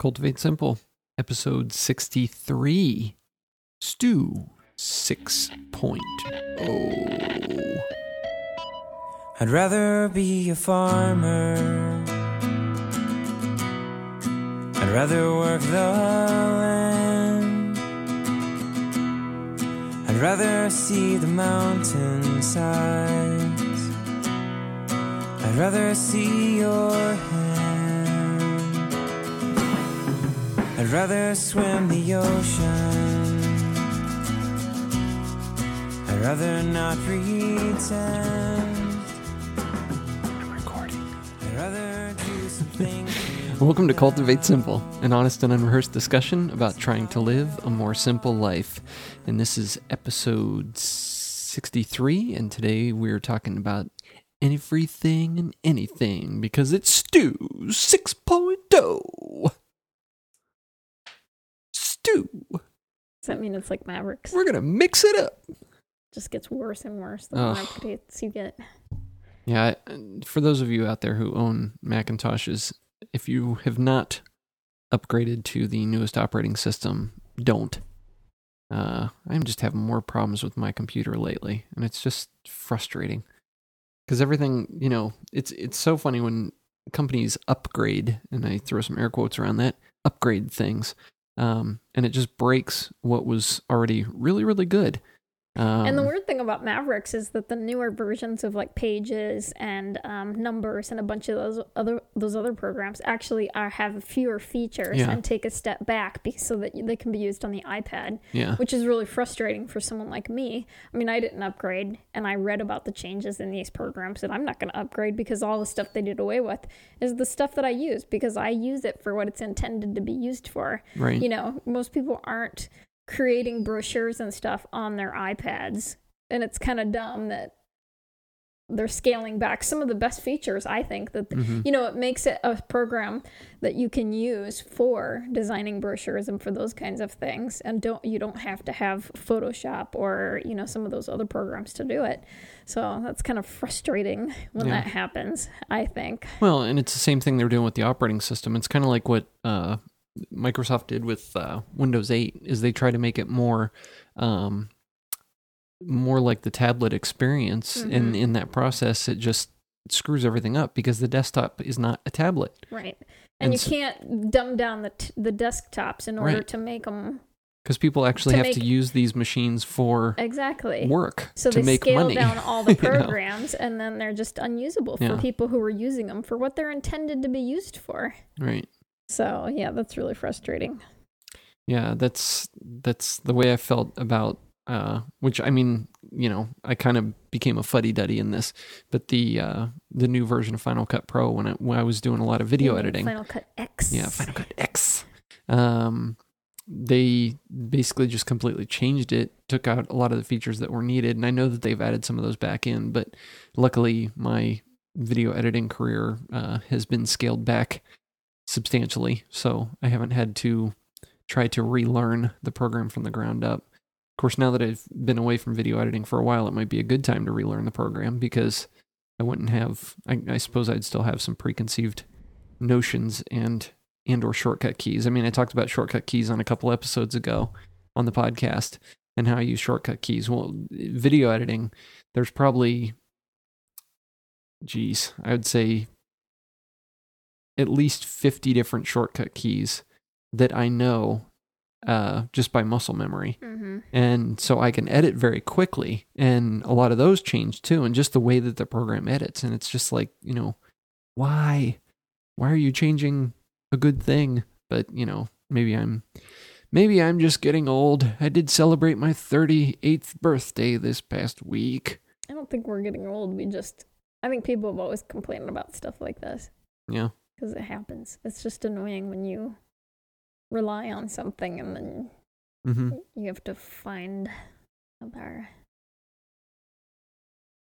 Cultivate Simple, episode 63. Stew 6.0. I'd rather be a farmer. I'd rather work the land. I'd rather see the mountainsides. I'd rather see your hand. I'd rather swim the ocean. I'd rather not pretend. I'm recording. I'd rather do something. Welcome to Cultivate Simple, an honest and unrehearsed discussion about trying to live a more simple life. And this is episode 63, and today we're talking about everything and anything because it's Stew 6.0. Stew. Does that mean it's like Mavericks? We're going to mix it up. Just gets worse and worse the more updates you get. Yeah, for those of you out there who own Macintoshes, if you have not upgraded to the newest operating system, don't. Uh, I'm just having more problems with my computer lately, and it's just frustrating. Because everything, you know, it's it's so funny when companies upgrade, and I throw some air quotes around that, upgrade things, um, and it just breaks what was already really, really good. Um, and the weird thing about Mavericks is that the newer versions of like Pages and um, Numbers and a bunch of those other those other programs actually are have fewer features Yeah. and take a step back be, so that they can be used on the iPad, yeah, which is really frustrating for someone like me. I mean, I didn't upgrade, and I read about the changes in these programs, and I'm not going to upgrade because all the stuff they did away with is the stuff that I use because I use it for what it's intended to be used for. right. you know, most people aren't creating brochures and stuff on their iPads. And it's kind of dumb that they're scaling back some of the best features, I think, that, Mhm. you know, it makes it a program that you can use for designing brochures and for those kinds of things. And don't, you don't have to have Photoshop or, you know, some of those other programs to do it. So that's kind of frustrating when Yeah. that happens, I think. Well, and it's the same thing they're doing with the operating system. It's kind of like what uh, Microsoft did with uh, Windows 8 is they try to make it more um, more like the tablet experience and Mhm. in that process it just screws everything up because the desktop is not a tablet. Right. And And, you so- can't dumb down the, t- the desktops in order Right. to make them Because people actually To have to use these machines for Exactly. work So to they make scale money. down all the you know? programs, and then they're just unusable for Yeah. people who are using them for what they're intended to be used for. Right. So yeah, that's really frustrating. Yeah, that's that's the way I felt about uh which I mean, you know, I kind of became a fuddy-duddy in this, but the uh the new version of Final Cut Pro when I when I was doing a lot of video editing. Final Cut X. Yeah, Final Cut X. Um they basically just completely changed it, took out a lot of the features that were needed, and I know that they've added some of those back in, but luckily my video editing career uh, has been scaled back substantially, so I haven't had to try to relearn the program from the ground up. Of course, now that I've been away from video editing for a while, it might be a good time to relearn the program because I wouldn't have. I, I suppose I'd still have some preconceived notions and and or shortcut keys. I mean, I talked about shortcut keys on a couple episodes ago on the podcast and how I use shortcut keys. Well, video editing, there's probably, geez, I would say at least 50 different shortcut keys that I know uh, just by muscle memory. Mm-hmm. And so I can edit very quickly. And a lot of those change too. And just the way that the program edits. And it's just like, you know, why? Why are you changing a good thing? But, you know, maybe I'm. Maybe I'm just getting old. I did celebrate my 38th birthday this past week. I don't think we're getting old. We just, I think people have always complained about stuff like this Yeah. Because it happens. It's just annoying when you rely on something and then hmm you have to find other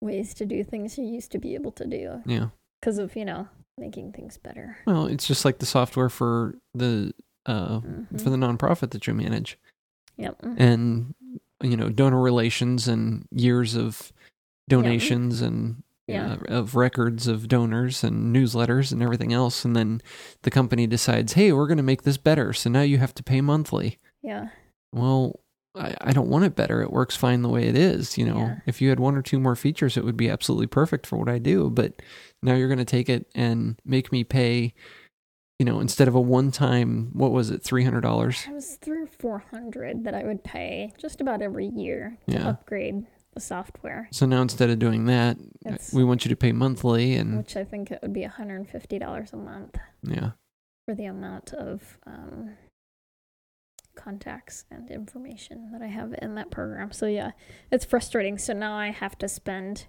ways to do things you used to be able to do Yeah. because of you know making things better Well, it's just like the software for the uh Mhm. for the nonprofit that you manage. yep and you know donor relations and years of donations and Yeah. uh, of records of donors and newsletters and everything else, and then the company decides, hey, we're going to make this better, so now you have to pay monthly. Yeah. Well, I, I don't want it better. It works fine the way it is. You know, Yeah. if you had one or two more features, it would be absolutely perfect for what I do. But now you're going to take it and make me pay, you know, instead of a one time, what was it, $300? It was three or four hundred that I would pay just about every year to Yeah. upgrade software, So now instead of doing that, It's- we want you to pay monthly. And which I think it would be hundred and fifty dollars a month yeah, for the amount of um, contacts and information that I have in that program. So yeah, it's frustrating. So now I have to spend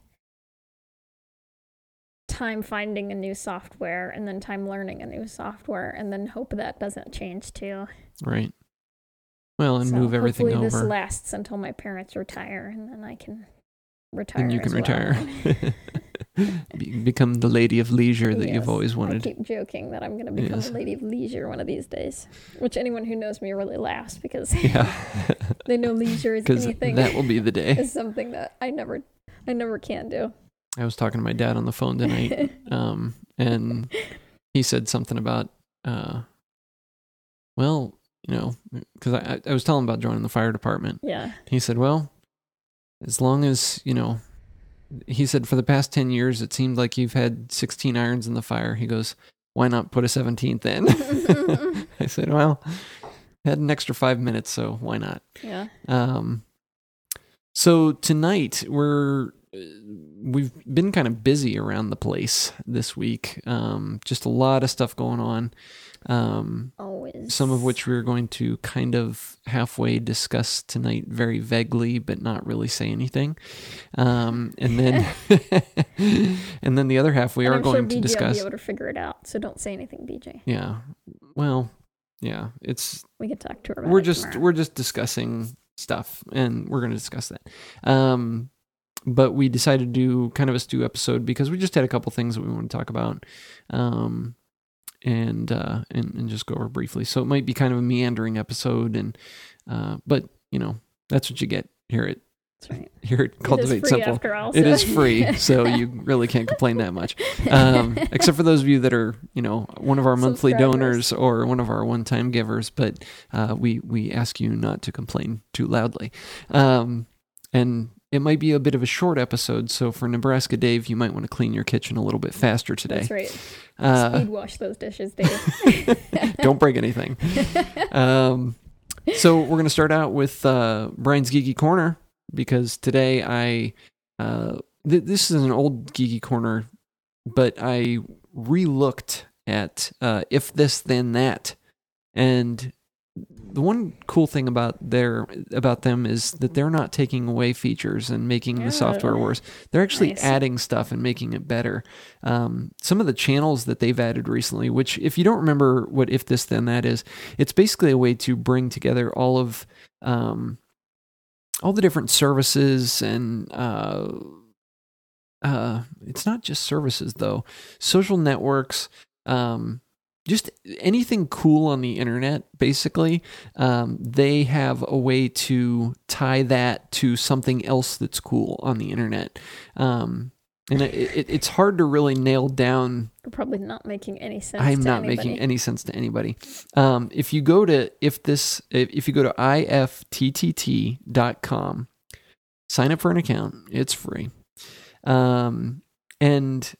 time finding a new software and then time learning a new software and then hope that doesn't change too. right. Well, and So move everything hopefully this lasts until my parents retire and then I can retire. and you can well. retire. Be- Become the lady of leisure that you've Yes, always I wanted. keep joking that I'm going to become Yes. a lady of leisure one of these days, which anyone who knows me really laughs because Yeah. they know leisure is Because anything that will be the day. is something that I never, I never can do. I was talking to my dad on the phone tonight, um, and he said something about, uh, well, you know, because I, I was telling about joining the fire department. yeah, He said, well, as long as, you know, he said for the past 10 years, it seemed like you've had 16 irons in the fire. He goes, why not put a 17th in? I said, well, I had an extra five minutes, so why not? yeah, Um, so tonight we're we've been kind of busy around the place this week. Um, just a lot of stuff going on. Um, always. some of which we're going to kind of halfway discuss tonight, very vaguely, but not really say anything. Um, and then and then the other half we And are I'm going sure to BJ will discuss. be able to figure it out. So don't say anything, BJ. Yeah. Well, yeah. It's We can talk to her. About we're just tomorrow. we're just discussing stuff and we're going to discuss that um but we decided to do kind of a stew episode because we just had a couple things that we want to talk about um and uh and, and just go over briefly so it might be kind of a meandering episode and uh but you know that's what you get here at right. here at It cultivate free simple all. so- is free so you really can't complain that much um, except for those of you that are, you know, one of our monthly donors or one of our one-time givers. But uh, we we ask you not to complain too loudly, um, and it might be a bit of a short episode. So for Nebraska Dave, you might want to clean your kitchen a little bit faster today. That's right. Uh, Speed wash those dishes, Dave. don't break anything. Um, so we're going to start out with uh, Brian's Geeky Corner because today I uh, th- this is an old Geeky Corner, but I re-looked at uh, if this then that, and the one cool thing about their about them is that they're not taking away features and making the software Oh. worse. They're actually Nice. adding stuff and making it better. Um, some of the channels that they've added recently, which if you don't remember what if this then that is, it's basically a way to bring together all of um, all the different services and uh, uh, it's not just services though, social networks. Um, just anything cool on the internet, basically, um, they have a way to tie that to something else that's cool on the internet. Um, and it, it, it's hard to really nail down We're probably not making any sense. I'm not anybody. making any sense to anybody. Um, if you go to if this if, if you go to ifttt.com, sign up for an account. It's free, um, and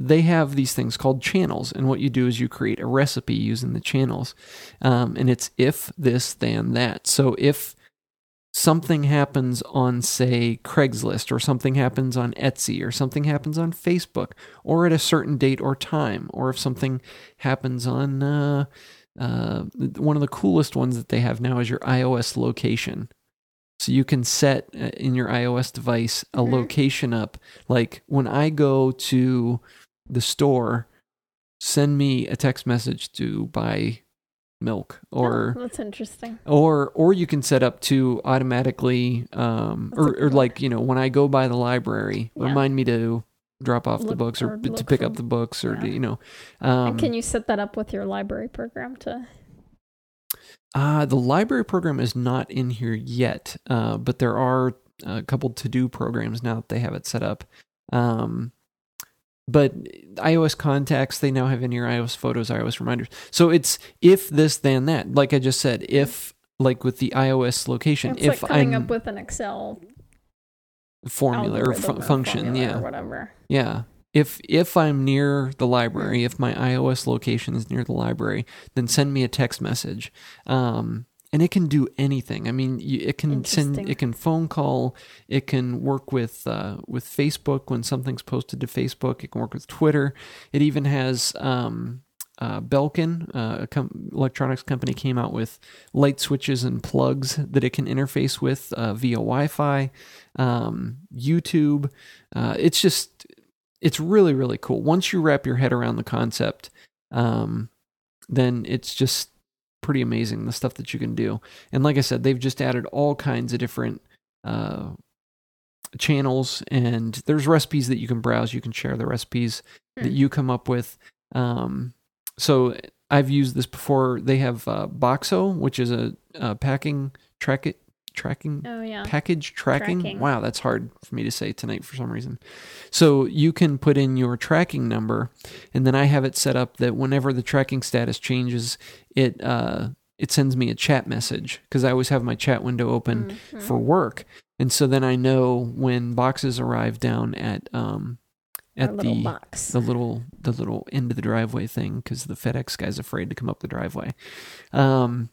they have these things called channels. And what you do is you create a recipe using the channels, um, and it's if this then that. So if something happens on say Craigslist or something happens on Etsy or something happens on Facebook or at a certain date or time or if something happens on uh, uh, one of the coolest ones that they have now is your iOS location. So you can set uh, in your iOS device a Mhm. location up. Like when I go to the store, send me a text message to buy milk or Oh, that's interesting. or or you can set up to automatically um That's or, or like you know when i go by the library Yeah. remind me to drop off the books or, or to pick for- up the books or yeah. you know um can you set that up with your library program to? uh the library program is not in here yet uh but there are a couple to do programs now that they have it set up um but iOS contacts they now have in your iOS photos, iOS reminders. So it's if this then that. Like I just said, if like with the iOS location, It's if like coming I'm up with an Excel formula or fu- function, formula yeah, or whatever. yeah. If if I'm near the library, if my iOS location is near the library, then send me a text message. Um, and it can do anything. I mean, you, it can send, it can phone call, it can work with uh, with Facebook when something's posted to Facebook. It can work with Twitter. It even has um, uh, Belkin, uh, a com- electronics company, came out with light switches and plugs that it can interface with uh, via Wi-Fi, um, YouTube. Uh, it's just it's really really cool. Once you wrap your head around the concept, um, then it's just pretty amazing the stuff that you can do. And like I said, they've just added all kinds of different uh, channels, and there's recipes that you can browse. You can share the recipes that Hmm. you come up with. Um, so I've used this before. They have uh, Boxoh, which is a, a packing track it tracking Oh yeah. package tracking. Tracking. Wow, that's hard for me to say tonight for some reason. So you can put in your tracking number, and then I have it set up that whenever the tracking status changes, it uh, it sends me a chat message because I always have my chat window open Mhm. for work, and so then I know when boxes arrive down at um at the box. the little the little end of the driveway thing because the FedEx guy's afraid to come up the driveway. Um,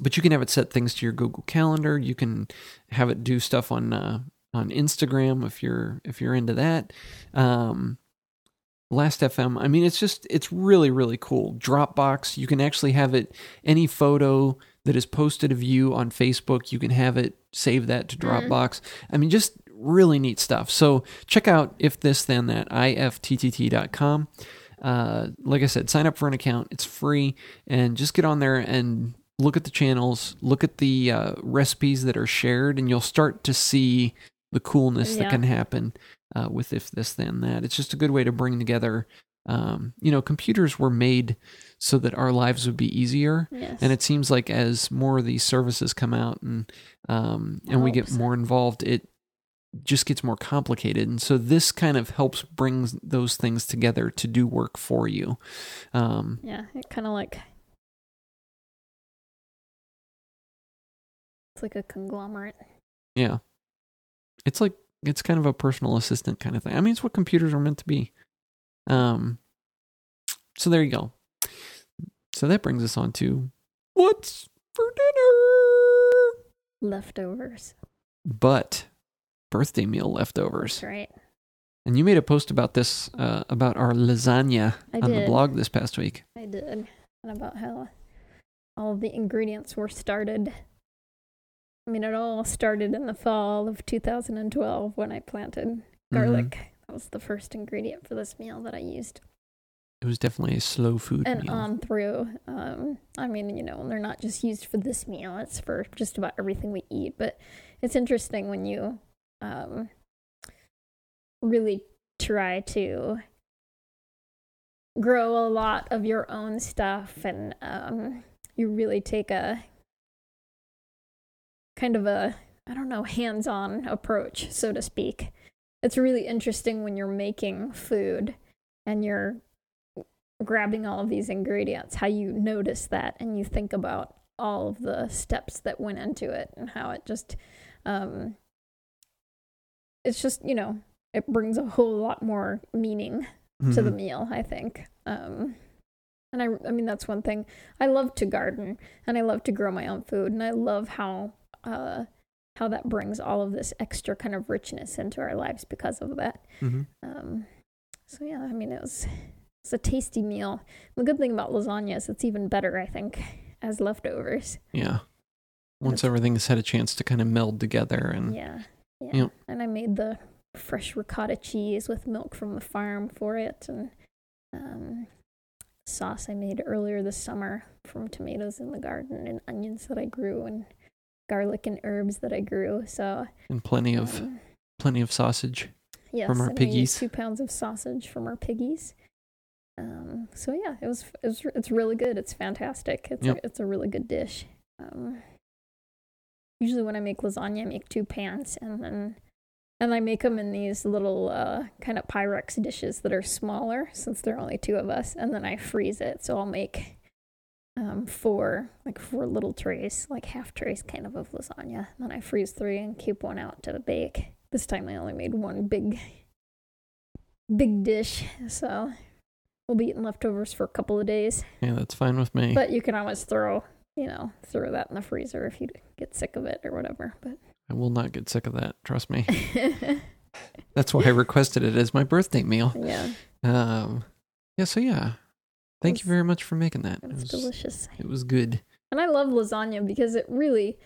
but you can have it set things to your Google Calendar. You can have it do stuff on uh, on Instagram if you're if you're into that. Um, Last FM. I mean, it's just it's really really cool. Dropbox. You can actually have it any photo that is posted of you on Facebook. You can have it save that to Mhm. Dropbox. I mean, just really neat stuff. So check out if this then that ifttt.com. Uh, like I said, sign up for an account. It's free, and just get on there and look at the channels, look at the uh, recipes that are shared, and you'll start to see the coolness that can happen uh, with if this then that. It's just a good way to bring together. Um, you know, computers were made so that our lives would be easier, Yes. and it seems like as more of these services come out and um, and we get Helps. more involved, it just gets more complicated. And so this kind of helps bring those things together to do work for you. Um, yeah, it kind of like it's like a conglomerate. yeah, it's like it's kind of a personal assistant kind of thing. I mean, it's what computers are meant to be. Um, so there you go. So that brings us on to what's for dinner, Leftovers. but birthday meal leftovers. That's right. And you made a post about this, uh, about our lasagna I on the blog this past week. I did. And about how all the ingredients were started. I mean, it all started in the fall of 2012 when I planted Mhm. garlic. That was the first ingredient for this meal that I used. It was definitely a slow food and meal. on through. Um, I mean, you know, they're not just used for this meal; it's for just about everything we eat. But it's interesting when you um, really try to grow a lot of your own stuff, and um, you really take a kind of a I don't know hands-on approach, so to speak. It's really interesting when you're making food and you're grabbing all of these ingredients, how you notice that and you think about all of the steps that went into it and how it just, um, it's just, you know, it brings a whole lot more meaning to the Mhm. meal, I think. Um, and I, I mean, that's one thing. I love to garden and I love to grow my own food and I love how, uh, how that brings all of this extra kind of richness into our lives because of that. Mhm. Um, so yeah, I mean, it was it's a tasty meal. The good thing about lasagna is it's even better, I think, as leftovers. Yeah. Once It's- everything's had a chance to kind of meld together and Yeah, yeah. Yep. And I made the fresh ricotta cheese with milk from the farm for it, and um, sauce I made earlier this summer from tomatoes in the garden and onions that I grew and garlic and herbs that I grew. So and plenty of um, plenty of sausage. Yes, from our piggies. two pounds of sausage from our piggies. Um, so yeah, it was it was it's really good. It's fantastic. It's Yep. a, it's a really good dish. Um, usually when I make lasagna, I make two pans, and then And I make them in these little uh, kind of Pyrex dishes that are smaller since there are only two of us. And then I freeze it. So I'll make um, four, like four little trays, like half trays kind of of lasagna. And then I freeze three and keep one out to bake. This time I only made one big, big dish. So we'll be eating leftovers for a couple of days. Yeah, that's fine with me. But you can always throw, you know, throw that in the freezer if you get sick of it or whatever. But I will not get sick of that. Trust me. That's why I requested it as my birthday meal. yeah, Um, yeah. So yeah, thank you very much for making that. it It was was, delicious. it was good. And I love lasagna because it really,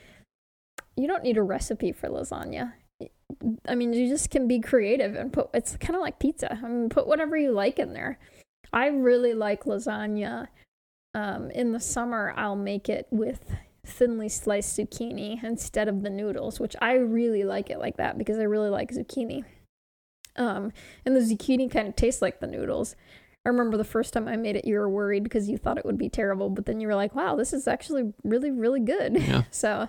you don't need a recipe for lasagna. I mean, you just can be creative and put, it's kind of like pizza. I mean, put whatever you like in there. I really like lasagna. Um, in the summer, I'll make it with thinly sliced zucchini instead of the noodles, which I really like it like that because I really like zucchini. Um, and the zucchini kind of tastes like the noodles. I remember the first time I made it, you were worried because you thought it would be terrible, but then you were like, wow, this is actually really, really good. Yeah. So,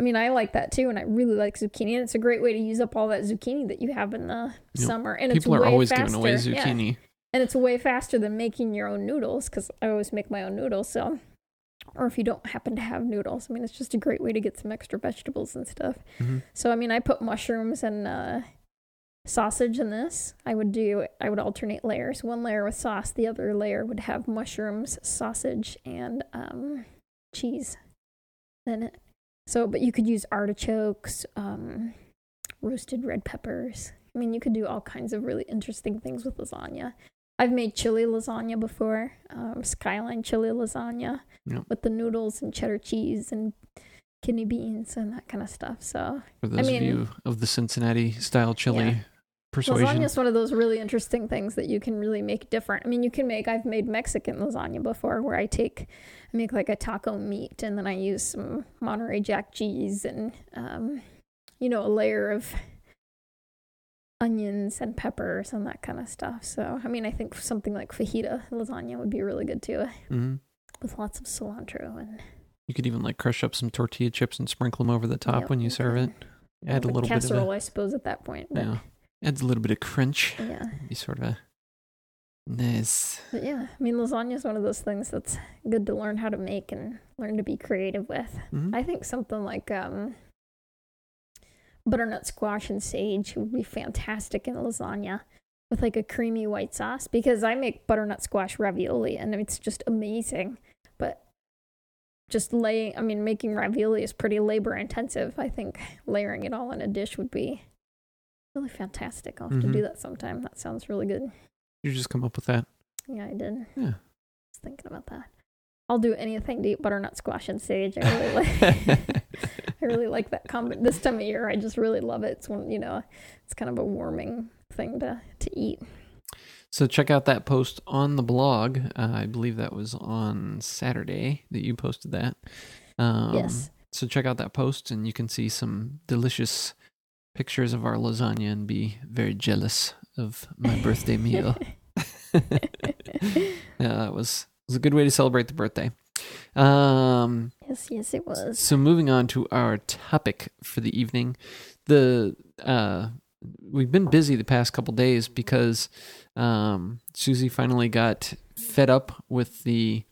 I mean, I like that too, and I really like zucchini, and it's a great way to use up all that zucchini that you have in the Yep. summer. And People it's are way always faster. giving away Yeah. zucchini. And it's way faster than making your own noodles because I always make my own noodles. So, or if you don't happen to have noodles, I mean, it's just a great way to get some extra vegetables and stuff. Mhm. So, I mean, I put mushrooms and uh, sausage in this. I would do, I would alternate layers. One layer with sauce, the other layer would have mushrooms, sausage, and um, cheese in it. So, but you could use artichokes, um, roasted red peppers. I mean, you could do all kinds of really interesting things with lasagna. I've made chili lasagna before, um, skyline chili lasagna Yep. with the noodles and cheddar cheese and kidney beans and that kind of stuff. So For those mean- of you of the Cincinnati style chili Yeah. Persuasion. lasagna is one of those really interesting things that you can really make different. I mean, you can make. I've made Mexican lasagna before, where I take, I make like a taco meat, and then I use some Monterey Jack cheese and, um, you know, a layer of onions and peppers and that kind of stuff. So, I mean, I think something like fajita lasagna would be really good too, hmm with lots of cilantro and You could even like crush up some tortilla chips and sprinkle them over the top Yep, when you serve it. Add a little bit of casserole, I suppose, at that point. But, yeah, adds a little bit of crunch. yeah. Be sort of a nice. But yeah, I mean, lasagna is one of those things that's good to learn how to make and learn to be creative with. Mhm. I think something like um, butternut squash and sage would be fantastic in lasagna with like a creamy white sauce because I make butternut squash ravioli and it's just amazing. But just laying, I mean, making ravioli is pretty labor intensive. I think layering it all in a dish would be really fantastic. I'll have to do Mhm. that sometime. That sounds really good. You just come up with that. Yeah, I did. Yeah. was thinking about that. I'll do anything to eat butternut squash and sage. I really like. I really like that combo. This time of year, I just really love it. It's one, you know, it's kind of a warming thing to to eat. So check out that post on the blog. Uh, I believe that was on Saturday that you posted that. Um, yes. So check out that post, and you can see some delicious pictures of our lasagna and be very jealous of my birthday meal. yeah, that was was a good way to celebrate the birthday. Um, yes, yes, it was. so moving on to our topic for the evening, the uh, we've been busy the past couple days because um, Susie finally got fed up with the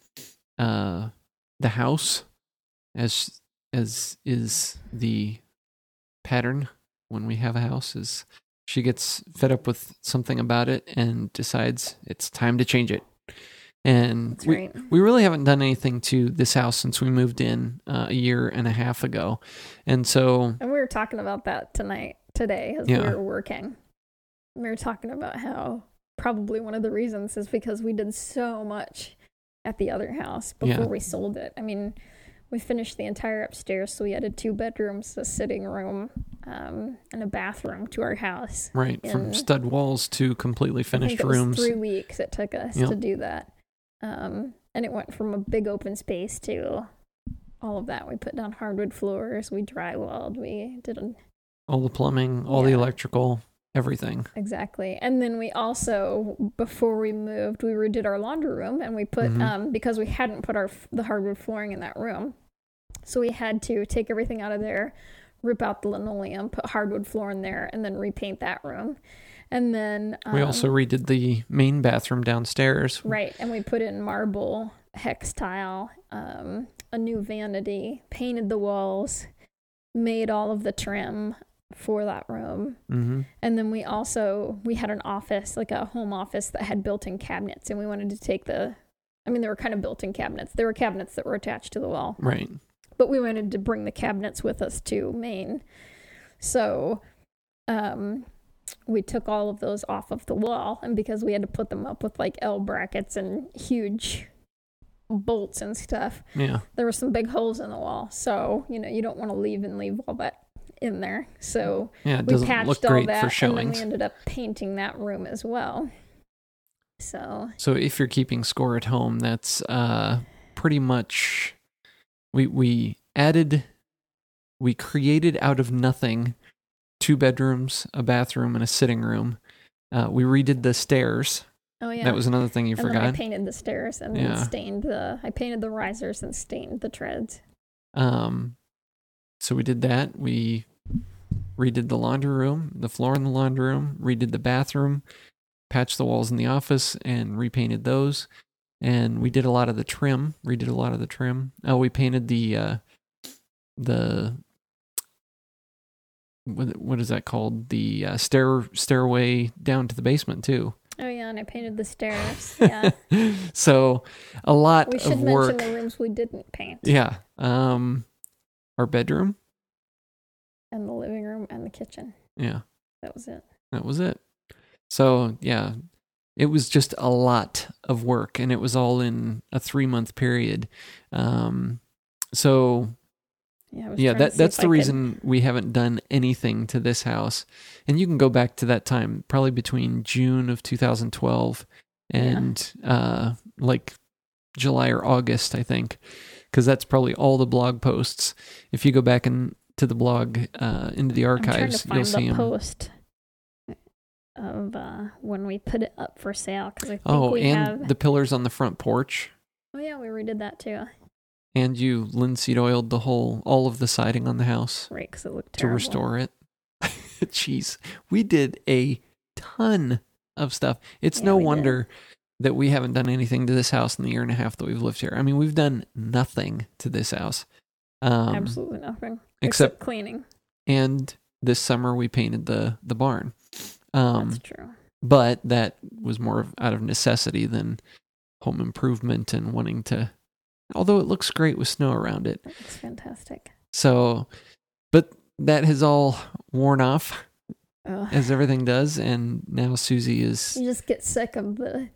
uh, the house, as as is the pattern when we have a house. Is she gets fed up with something about it and decides it's time to change it. And That's we, right. we really haven't done anything to this house since we moved in uh, a year and a half ago. And so, And we were talking about that tonight, today, as Yeah. we were working. We were talking about how probably one of the reasons is because we did so much at the other house before Yeah. we sold it. I mean, we finished the entire upstairs, so we added two bedrooms, a sitting room, um, and a bathroom to our house. right, from stud walls to completely finished rooms. Three weeks it took us Yep. to do that, um, and it went from a big open space to all of that. We put down hardwood floors, we drywalled, we did a, all the plumbing, all the electrical, everything. exactly, and then we also before we moved, we redid our laundry room, and we put Mhm. um, because we hadn't put our the hardwood flooring in that room, so we had to take everything out of there, rip out the linoleum, put hardwood floor in there, and then repaint that room. And then we um, also redid the main bathroom downstairs. Right, and we put in marble, hex tile, um, a new vanity, painted the walls, made all of the trim for that room. hmm And then we also we had an office, like a home office that had built-in cabinets, and we wanted to take the I mean, they were kind of built-in cabinets. There were cabinets that were attached to the wall, Right. but we wanted to bring the cabinets with us to Maine. So, um, we took all of those off of the wall, and because we had to put them up with like L brackets and huge bolts and stuff, Yeah. there were some big holes in the wall. So, you know, you don't want to leave and leave all that in there. So Yeah. It we doesn't patched look all great that, for and then we ended up painting that room as well. So So if you're keeping score at home, that's uh pretty much we we added we created out of nothing two bedrooms, a bathroom, and a sitting room. Uh, we redid the stairs. oh yeah, That was another thing you and then I painted the stairs and Yeah. then stained the. I painted the risers and stained the treads. Um, so we did that. We redid the laundry room, the floor in the laundry room, redid the bathroom, patched the walls in the office, and repainted those. And we did a lot of the trim. Redid a lot of the trim. Oh, we painted the uh, the what what is that called? The uh, stair stairway down to the basement too. Oh yeah, and I painted the stairs. Yeah, so a lot we should of mention work. the rooms we didn't paint, Yeah. Um, our bedroom. and the living room and the kitchen. Yeah. That was it. That was it. So yeah, it was just a lot of work, and it was all in a three month period. Um, so Yeah, yeah, that that's the I could- reason we haven't done anything to this house. And you can go back to that time, probably between June of 2012 and uh, like July or August, I think, because that's probably all the blog posts. If you go back and to the blog uh, into the archives, you'll see the them. post of uh, when we put it up for sale because I think Oh, we and have. the pillars on the front porch. oh yeah, we redid that too. And you linseed oiled the whole, all of the siding on the house Right, because it looked to restore it. Jeez, we did a ton of stuff. It's Yeah, no wonder did. That we haven't done anything to this house in the year and a half that we've lived here. I mean, we've done nothing to this house. Um, Absolutely nothing except- except cleaning. And this summer we painted the the barn. Um, That's true. but that was more of, out of necessity than home improvement and wanting to. Although it looks great with snow around it, it's fantastic. so but that has all worn off as everything does, and now Susie is You just get sick of the.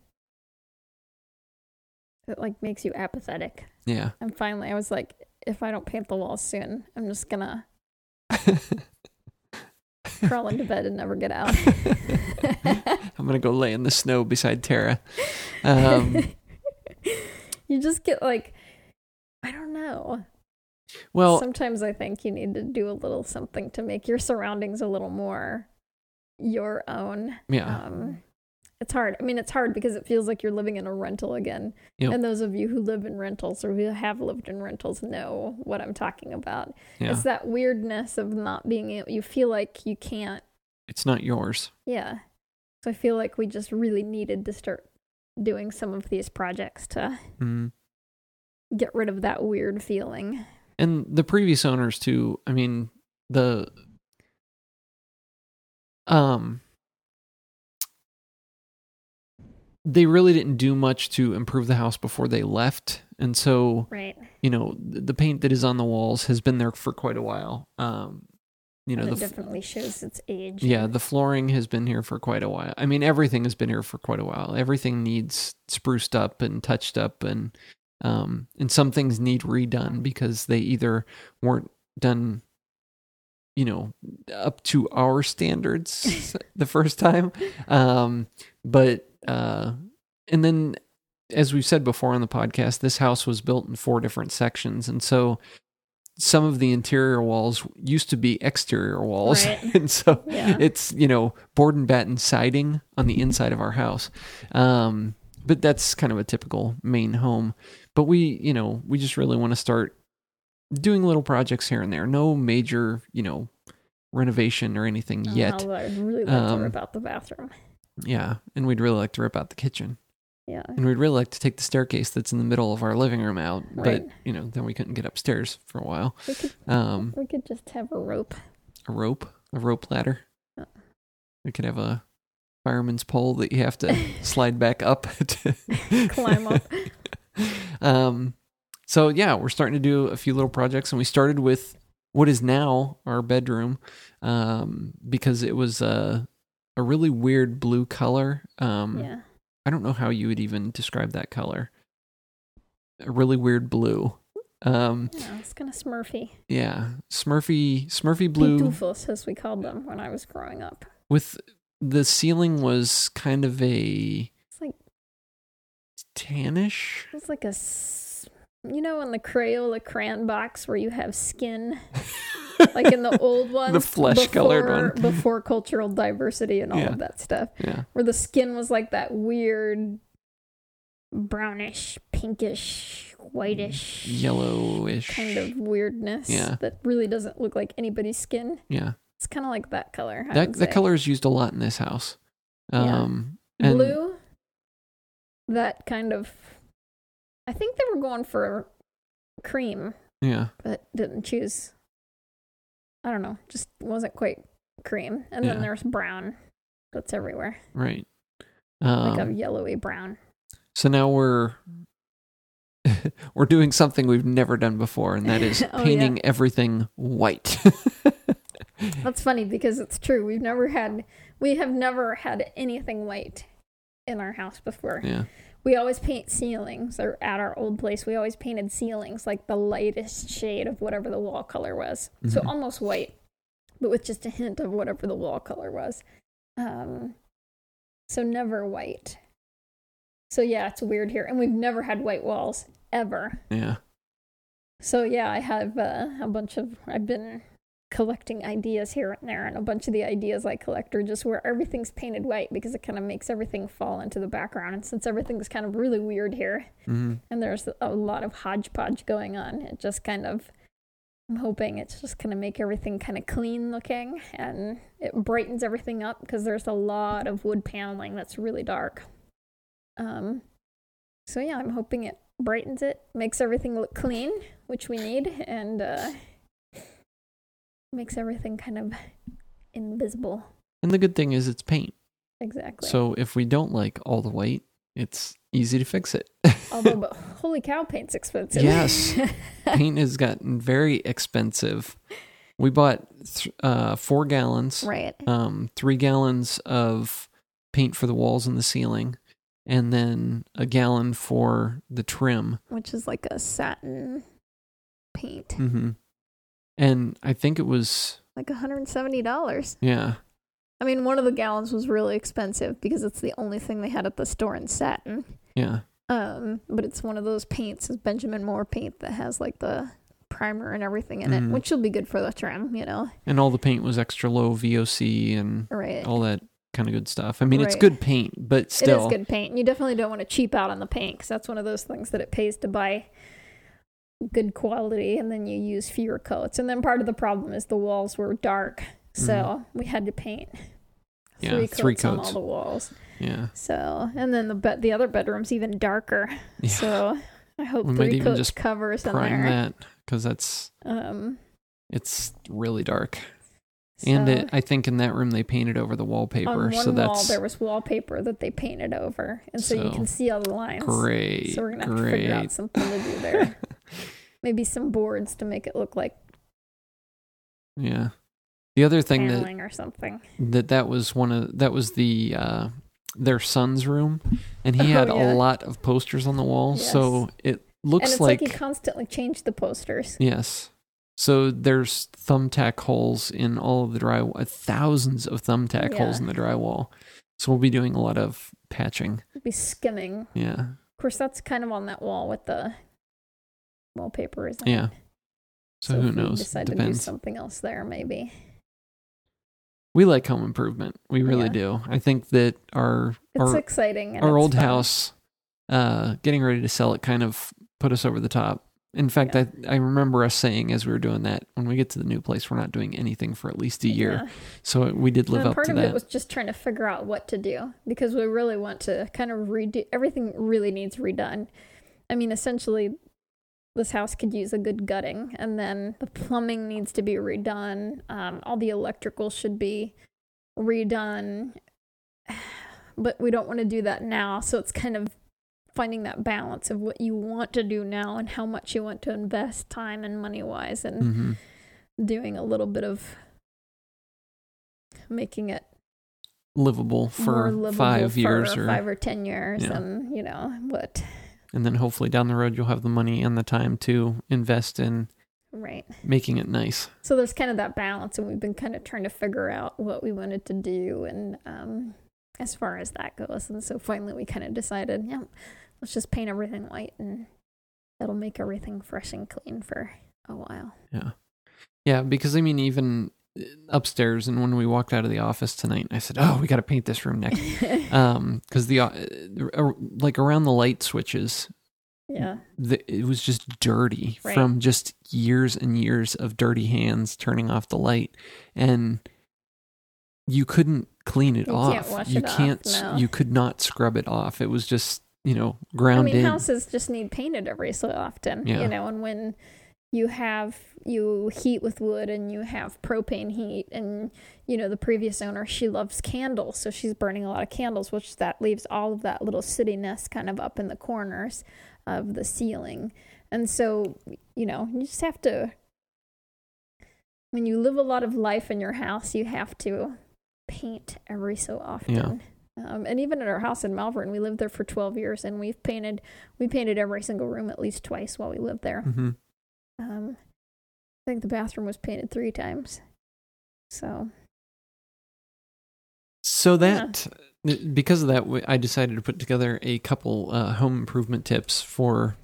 It like makes you apathetic. yeah. And finally, I was like, if I don't paint the walls soon, I'm just gonna crawl into bed and never get out. I'm gonna go lay in the snow beside Tara. Um, you just get like, I don't know. well, Sometimes I think you need to do a little something to make your surroundings a little more your own. yeah, Um, it's hard. I mean, it's hard because it feels like you're living in a rental again. Yep. And those of you who live in rentals or who have lived in rentals know what I'm talking about. yeah. It's that weirdness of not being able, you feel like you can't. It's not yours. Yeah. So I feel like we just really needed to start doing some of these projects to Mm. get rid of that weird feeling. and the previous owners too i mean the um they really didn't do much to improve the house before they left. And so Right. you know the paint that is on the walls has been there for quite a while. Um you know and the definitely shows its age. yeah the flooring has been here for quite a while. I mean everything has been here for quite a while. Everything needs spruced up and touched up and um and some things need redone because they either weren't done you know up to our standards the first time. Um but uh and then as we've said before on the podcast this house was built in four different sections and so some of the interior walls used to be exterior walls Right. and so Yeah. it's you know board and batten siding on the inside of our house um but that's kind of a typical Maine home but we you know we just really want to start doing little projects here and there. No major, you know, renovation or anything yet. Oh, I'd really like Um, to rip out the bathroom. Yeah, and we'd really like to rip out the kitchen, Yeah. and we'd really like to take the staircase that's in the middle of our living room out. But you know, then we couldn't get upstairs for a while. We could Um, we could just have a rope. a rope, a rope ladder. Yeah. We could have a fireman's pole that you have to slide back up to Climb up. um, so yeah, we're starting to do a few little projects, and we started with what is now our bedroom, um, because it was a a really weird blue color. Um, Yeah. I don't know how you would even describe that color. A really weird blue. Um, Yeah, it's kind of smurfy. yeah, Smurfy, Smurfy blue Pitufos, as we called them when I was growing up. with the ceiling was kind of a It's like tannish. it's like a, you know, in the Crayola crayon box where you have skin, like in the old ones, the flesh-colored before- one. before cultural diversity and all Yeah. of that stuff, Yeah, where the skin was like that weird brownish, pinkish, whitish, yellowish. kind of weirdness Yeah. that really doesn't look like anybody's skin. Yeah. It's kind of like that color. I that that color is used a lot in this house. Yeah. Um, and blue that kind of i think they were going for cream Yeah, but didn't choose i don't know just wasn't quite cream and then there's brown that's everywhere. Right. like a Um, yellowy brown. so now we're we're doing something we've never done before, and that is Oh, yeah. painting everything white. that's funny because it's true. We've never had we have never had anything white in our house before. Yeah, we always paint ceilings or at our old place we always painted ceilings like the lightest shade of whatever the wall color was. So Mhm. almost white but with just a hint of whatever the wall color was. Um so never white. So yeah it's weird here and we've never had white walls ever. Yeah, so yeah i have uh, a bunch of i've been collecting ideas here and there and a bunch of the ideas i collect are just where everything's painted white because it kind of makes everything fall into the background. And since everything's kind of really weird here hmm and there's a lot of hodgepodge going on it just kind of i'm hoping it's just going to make everything kind of clean looking and it brightens everything up because there's a lot of wood paneling that's really dark. Um so yeah i'm hoping it brightens it makes everything look clean which we need and uh makes everything kind of invisible And the good thing is it's paint. exactly So if we don't like all the white, it's easy to fix it. although but holy cow paint's expensive Yes. paint has gotten very expensive. We bought th- uh, four gallons, right um, three gallons of paint for the walls and the ceiling, and then a gallon for the trim. which is like a satin paint, hmm And I think it was, like $170. yeah, I mean, one of the gallons was really expensive because it's the only thing they had at the store in satin. yeah, Um, but it's one of those paints, it's Benjamin Moore paint that has like the primer and everything in it, which will be good for the trim, you know. and all the paint was extra low VOC and Right. all that kind of good stuff. I mean, it's good paint, but It still, is good paint. You definitely don't want to cheap out on the paint because that's one of those things that it pays to buy good quality and then you use fewer coats. And then part of the problem is the walls were dark, so we had to paint Mm-hmm. Yeah, three three coats on all the walls. yeah, So and then the bed, the other bedroom's even darker. yeah. So I hope We three coats just covers in prime there. that because that's Um, it's really dark. And so- it, I think in that room they painted over the wallpaper. on one so wall that's there was wallpaper that they painted over, and so, you can see all the lines. great. So we're gonna have to figure out something to do there. Maybe some boards to make it look like yeah. The other thing that or something. that that was one of that was the uh their son's room and he Oh, had yeah. a lot of posters on the wall so it looks and it's like, like, he constantly changed the posters. yes so there's thumbtack holes in all of the drywall thousands of thumbtack holes in the drywall so we'll be doing a lot of patching We'll Be skimming. yeah Of course, that's kind of on that wall with the wallpaper, isn't yeah it? so, if who we knows Decide to do depends something else there, maybe. we like home improvement we really Yeah. do i think that our It's our, exciting. Our old fun. house uh getting ready to sell it kind of put us over the top In fact, Yeah. I I remember us saying as we were doing that, when we get to the new place, we're not doing anything for at least a year. Yeah. So we did live and up part of it was just trying to figure out what to do because we really want to kind of redo everything really needs redone i mean essentially this house could use a good gutting and then the plumbing needs to be redone um, all the electrical should be redone but we don't want to do that now so it's kind of finding that balance of what you want to do now and how much you want to invest time and money wise and hmm doing a little bit of making it livable for livable five for years, or five or ten years, Yeah. and you know what, and then hopefully down the road you'll have the money and the time to invest in right? making it nice. So there's kind of that balance, and we've been kind of trying to figure out what we wanted to do, and um, as far as that goes, and so finally we kind of decided, yeah, let's just paint everything white, and that'll make everything fresh and clean for a while. Yeah. Yeah, because I mean, even uh, upstairs, and when we walked out of the office tonight, I said, "Oh, we got to paint this room next." um, because the uh, uh, like around the light switches, yeah, the, it was just dirty Right. from just years and years of dirty hands turning off the light, and you couldn't clean it You off. can't wash you it can't. no. You could not scrub it off. It was just you know ground I mean, in. houses just need painted every so often, Yeah. you know, and when you have you heat with wood and you have propane heat and you know the previous owner she loves candles so she's burning a lot of candles which that leaves all of that little sootiness kind of up in the corners of the ceiling and so you know you just have to when you live a lot of life in your house you have to paint every so often um, and even at our house in Malvern, we lived there for 12 years, and we've painted we painted every single room at least twice while we lived there. hmm Um, I think the bathroom was painted three times. So So that because of that, I decided to put together a couple uh, home improvement tips for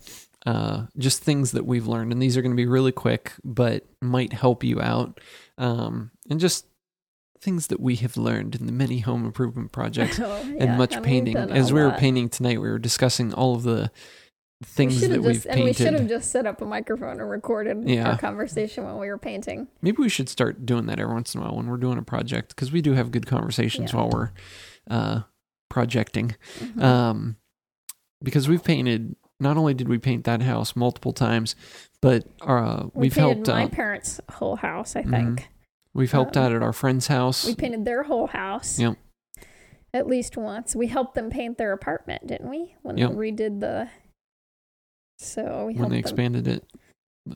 uh, just things that we've learned, and these are going to be really quick, but might help you out, um, and just things that we have learned in the many home improvement projects Oh, and much painting. As we were lot. painting tonight, we were discussing all of the things should've that we've just, and we should have just set up a microphone and recorded Yeah. our conversation when we were painting. Maybe we should start doing that every once in a while when we're doing a project because we do have good conversations Yeah. while we're uh, projecting. Mhm. um, because we've painted. Not only did we paint that house multiple times, but uh, we we've painted helped. my Uh, parents' whole house. I Mhm. think we've helped um, out at our friend's house. we painted their whole house. Yep. At least once. We helped them paint their apartment, didn't we? When Yep. they redid the. So we when they them expanded it.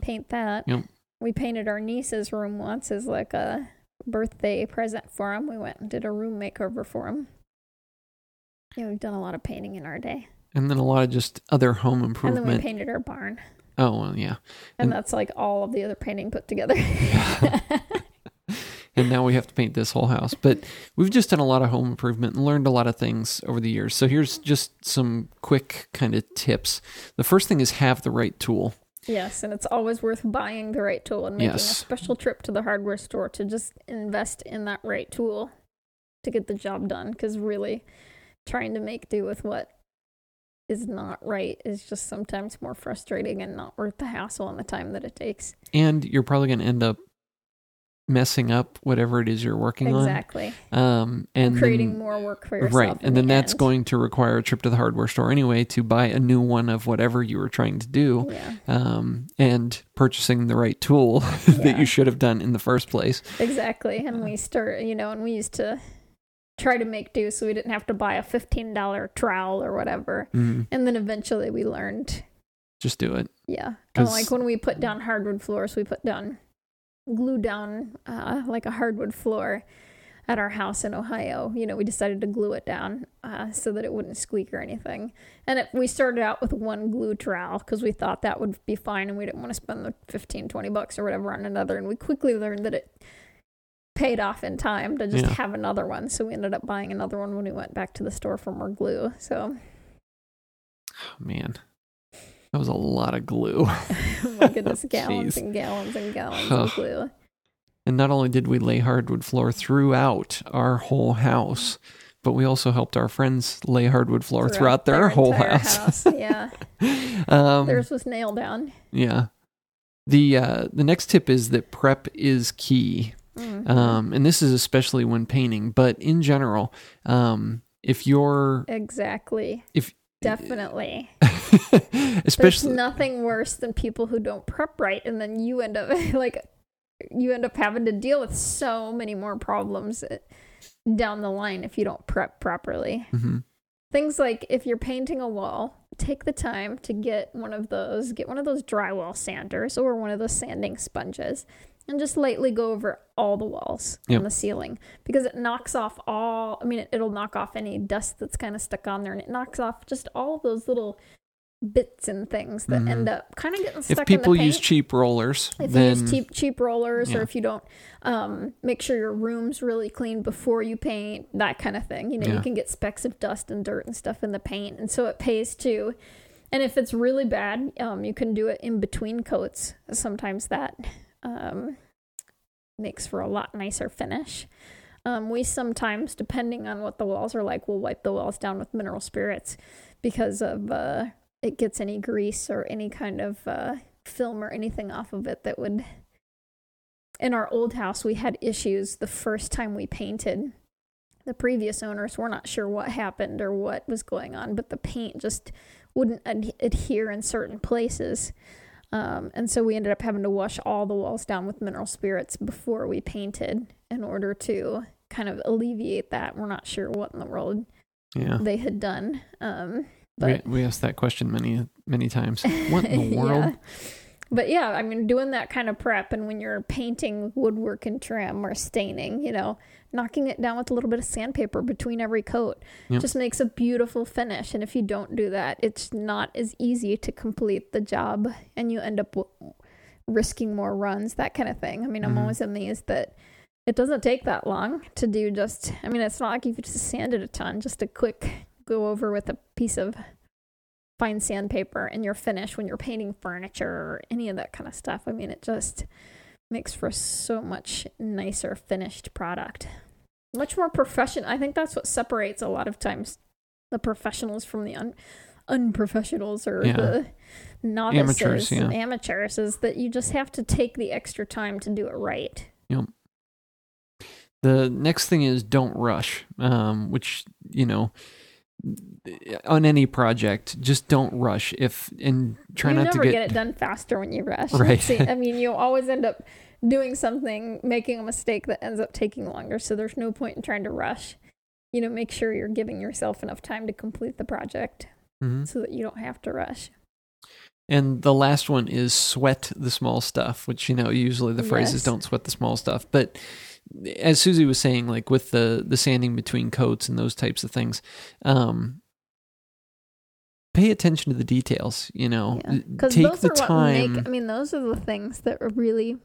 paint that. Yep. We painted our niece's room once as like a birthday present for him. We went and did a room makeover for him. Yeah, we've done a lot of painting in our day. And then a lot of just other home improvements. And then we painted our barn. oh well, yeah. And, And- that's like all of the other painting put together. and now we have to paint this whole house. But we've just done a lot of home improvement and learned a lot of things over the years. So here's just some quick kind of tips. The first thing is have the right tool. yes, and it's always worth buying the right tool and making Yes. a special trip to the hardware store to just invest in that right tool to get the job done. Because really, trying to make do with what is not right is just sometimes more frustrating and not worth the hassle and the time that it takes. And you're probably going to end up messing up whatever it is you're working Exactly. on. Um, and creating then- more work for yourself. right and then the that's end. going to require a trip to the hardware store anyway to buy a new one of whatever you were trying to do Yeah, um, and purchasing the right tool that you should have done in the first place exactly. And we start, you know, and we used to try to make do so we didn't have to buy a $15 trowel or whatever. Mhm. And then eventually we learned, just do it yeah. And like when we put down hardwood floors, we put down, glue down uh, like a hardwood floor at our house in Ohio. You know, we decided to glue it down uh, so that it wouldn't squeak or anything. And it, we started out with one glue trowel because we thought that would be fine and we didn't want to spend the 15, 20 bucks or whatever on another. And we quickly learned that it paid off in time to just Yeah. have another one. So we ended up buying another one when we went back to the store for more glue. So, oh, man that was a lot of glue oh my goodness, gallons Jeez. and gallons and gallons of glue. and not only did we lay hardwood floor throughout our whole house but we also helped our friends lay hardwood floor throughout, their, whole entire house. Yeah, um, theirs was nailed down. yeah. The uh, the next tip is that prep is key. Mhm. Um, and this is especially when painting, but in general, um, if you're exactly. if Definitely. There's especially nothing worse than people who don't prep right and then you end up like you end up having to deal with so many more problems uh, down the line if you don't prep properly. Mhm. Things like if you're painting a wall, take the time to get one of those, get one of those drywall sanders or one of those sanding sponges and just lightly go over all the walls Yep. and the ceiling because it knocks off all I mean it, it'll knock off any dust that's kind of stuck on there and it knocks off just all those little bits and things that end up kind of getting stuck if people in the paint. use cheap rollers, If then you use cheap cheap rollers, Yeah. or if you don't um, make sure your room's really clean before you paint, that kind of thing. You know, Yeah. you can get specks of dust and dirt and stuff in the paint, and so it pays to. And if it's really bad, um, you can do it in between coats. Sometimes that um, makes for a lot nicer finish. Um, we sometimes, depending on what the walls are like, we'll wipe the walls down with mineral spirits because of uh, it gets any grease or any kind of uh, film or anything off of it that would. In our old house, we had issues the first time we painted. The previous owners were not sure what happened or what was going on, but the paint just wouldn't ad- adhere in certain places. Um, and so we ended up having to wash all the walls down with mineral spirits before we painted in order to kind of alleviate that. We're not sure what in the world yeah, they had done. Um, but we asked that question many many times. What in the world? yeah. But yeah, I mean, doing that kind of prep, and when you're painting woodwork and trim or staining, you know, knocking it down with a little bit of sandpaper between every coat Yep. just makes a beautiful finish. And if you don't do that, it's not as easy to complete the job, and you end up w- risking more runs, that kind of thing. I mean, I'm Mhm. always amazed that it doesn't take that long to do just, I mean, it's not like you could just sand it a ton, just a quick go over with a piece of fine sandpaper and your finish when you're painting furniture or any of that kind of stuff. I mean, it just makes for so much nicer finished product. Much more professional. I think that's what separates a lot of times the professionals from the un- unprofessionals or Yeah. the novices Amateurs, yeah. amateurs is that you just have to take the extra time to do it right. Yep. The next thing is don't rush, um, which you know, on any project, just don't rush. If and try you not never to get, it done faster when you rush. Right. See, I mean, you always end up doing something, making a mistake that ends up taking longer. So there's no point in trying to rush. You know, make sure you're giving yourself enough time to complete the project Mhm. so that you don't have to rush. And the last one is sweat the small stuff, which you know usually the phrase is Yes. don't sweat the small stuff. But as Susie was saying, like with the the sanding between coats and those types of things, um, pay attention to the details. You know, Because take those the are what time. make. I mean, those are the things that really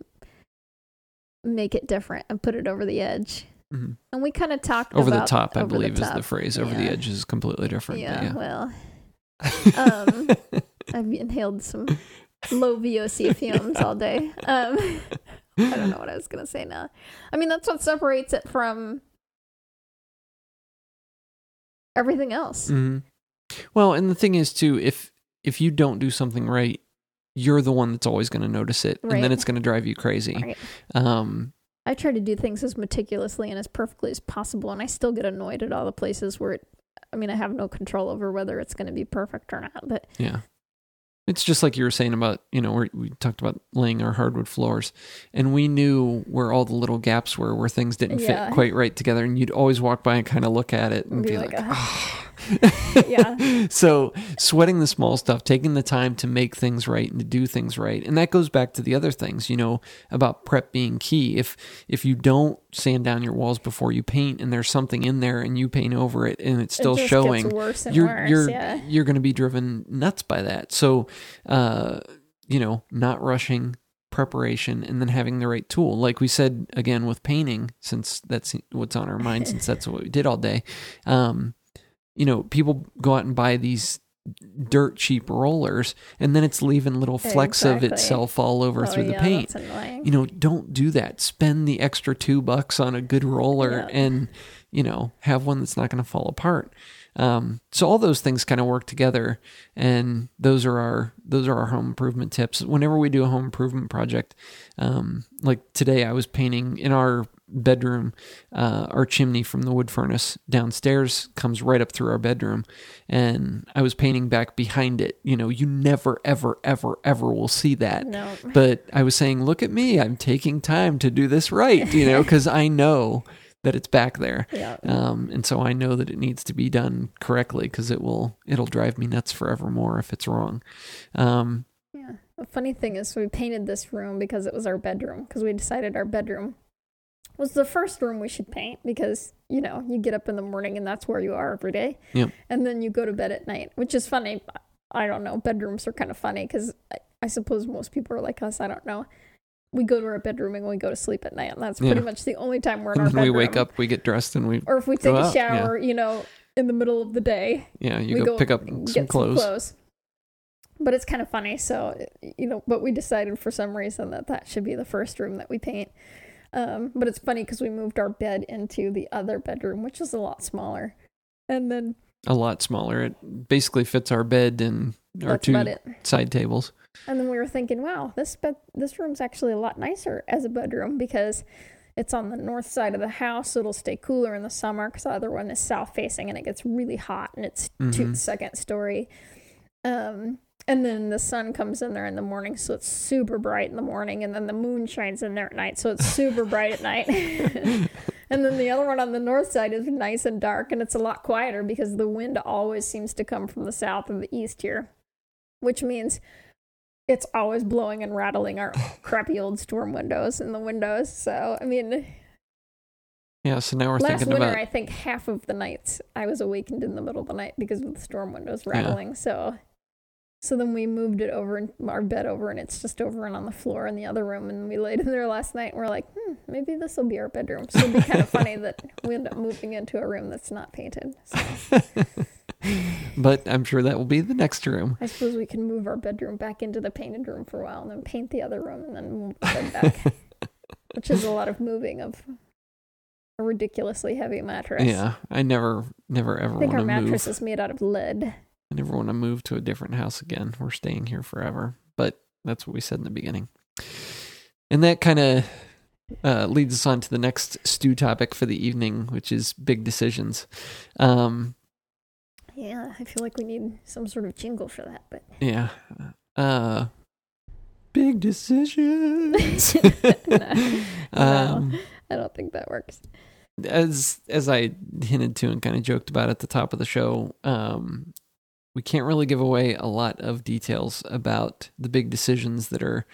make it different and put it over the edge. Mhm. And we kind of talked over the top, I over the believe, is the phrase. Over the edge is completely different. but Yeah, well, um, I've inhaled some low VOC fumes all day. Um, I don't know what I was gonna say now. I mean, that's what separates it from everything else. Mm-hmm. Well, and the thing is too, if if you don't do something right, you're the one that's always going to notice it, and then it's going to drive you crazy. Right. Um, I try to do things as meticulously and as perfectly as possible, and I still get annoyed at all the places where it. I mean, I have no control over whether it's going to be perfect or not, but yeah. It's just like you were saying about, you know, we we talked about laying our hardwood floors, and we knew where all the little gaps were, where things didn't Yeah. fit quite right together, and you'd always walk by and kind of look at it and Be be, like, like. "Ah." Yeah. So sweating the small stuff, taking the time to make things right and to do things right, and that goes back to the other things, you know, about prep being key. If if you don't sand down your walls before you paint, and there's something in there, and you paint over it, and it's still it showing, Gets worse and you're worse. you're yeah. you're going to be driven nuts by that. So, uh, you know, not rushing preparation and then having the right tool. Like we said again with painting, since that's what's on our mind, since that's what we did all day. Um, you know, people go out and buy these dirt cheap rollers and then it's leaving little flecks of itself all over Oh, through the paint you know don't do that spend the extra two bucks on a good roller Yeah. and you know have one that's not going to fall apart um, so all those things kind of work together and those are our those are our home improvement tips. Whenever we do a home improvement project um, like today i was painting in our bedroom uh, our chimney from the wood furnace downstairs comes right up through our bedroom and i was painting back behind it. You know you never ever ever ever will see that. No. but I was saying, look at me, I'm taking time to do this right, you know, because I know that it's back there. Yeah. Um, and so I know that it needs to be done correctly because it will it'll drive me nuts forevermore if it's wrong. Um, Yeah. The funny thing is, we painted this room because it was our bedroom, because we decided our bedroom was the first room we should paint because, you know, you get up in the morning and that's where you are every day. Yep. And then you go to bed at night, which is funny. I don't know. Bedrooms are kind of funny because I, I suppose most people are like us. I don't know. We go to our bedroom and we go to sleep at night, and that's pretty Yeah. much the only time we're in our bedroom. we wake up, we get dressed, and we or if we take a out, yeah. shower, you know, in the middle of the day, yeah, you we go, pick up get some clothes. But it's kind of funny. So, you know, but we decided for some reason that that should be the first room that we paint. Um, but it's funny because we moved our bed into the other bedroom, which is a lot smaller. And then A lot smaller. It basically fits our bed and our two side tables. And then we were thinking, wow, this bed, this room's actually a lot nicer as a bedroom because it's on the north side of the house, so it'll stay cooler in the summer. Because the other one is south facing, and it gets really hot, and it's two Mhm. second story. Um, and then the sun comes in there in the morning, so it's super bright in the morning, and then the moon shines in there at night, so it's super bright at night. and then the other one on the north side is nice and dark, and it's a lot quieter because the wind always seems to come from the south and the east here, which means it's always blowing and rattling our crappy old storm windows in the windows. So, I mean, Yeah, so now we're last thinking winter, about I think half of the nights I was awakened in the middle of the night because of the storm windows rattling. So, so then we moved it over and our bed over, and it's just over and on the floor in the other room. And we laid in there last night, and we're like, hmm, maybe this will be our bedroom. So it'd be kind of funny that we end up moving into a room that's not painted. So but I'm sure that will be the next room. I suppose we can move our bedroom back into the painted room for a while, and then paint the other room, and then move the bed back, which is a lot of moving of a ridiculously heavy mattress. Yeah, I never, never ever I think our to move. mattress is made out of lead. I never want to move to a different house again. We're staying here forever. But that's what we said in the beginning. And that kind of uh, leads us on to the next stew topic for the evening, which is big decisions. Um, Yeah, I feel like we need some sort of jingle for that, but yeah. Uh, big decisions. No. um, I don't think that works. as as I hinted to and kind of joked about at the top of the show, um, we can't really give away a lot of details about the big decisions that are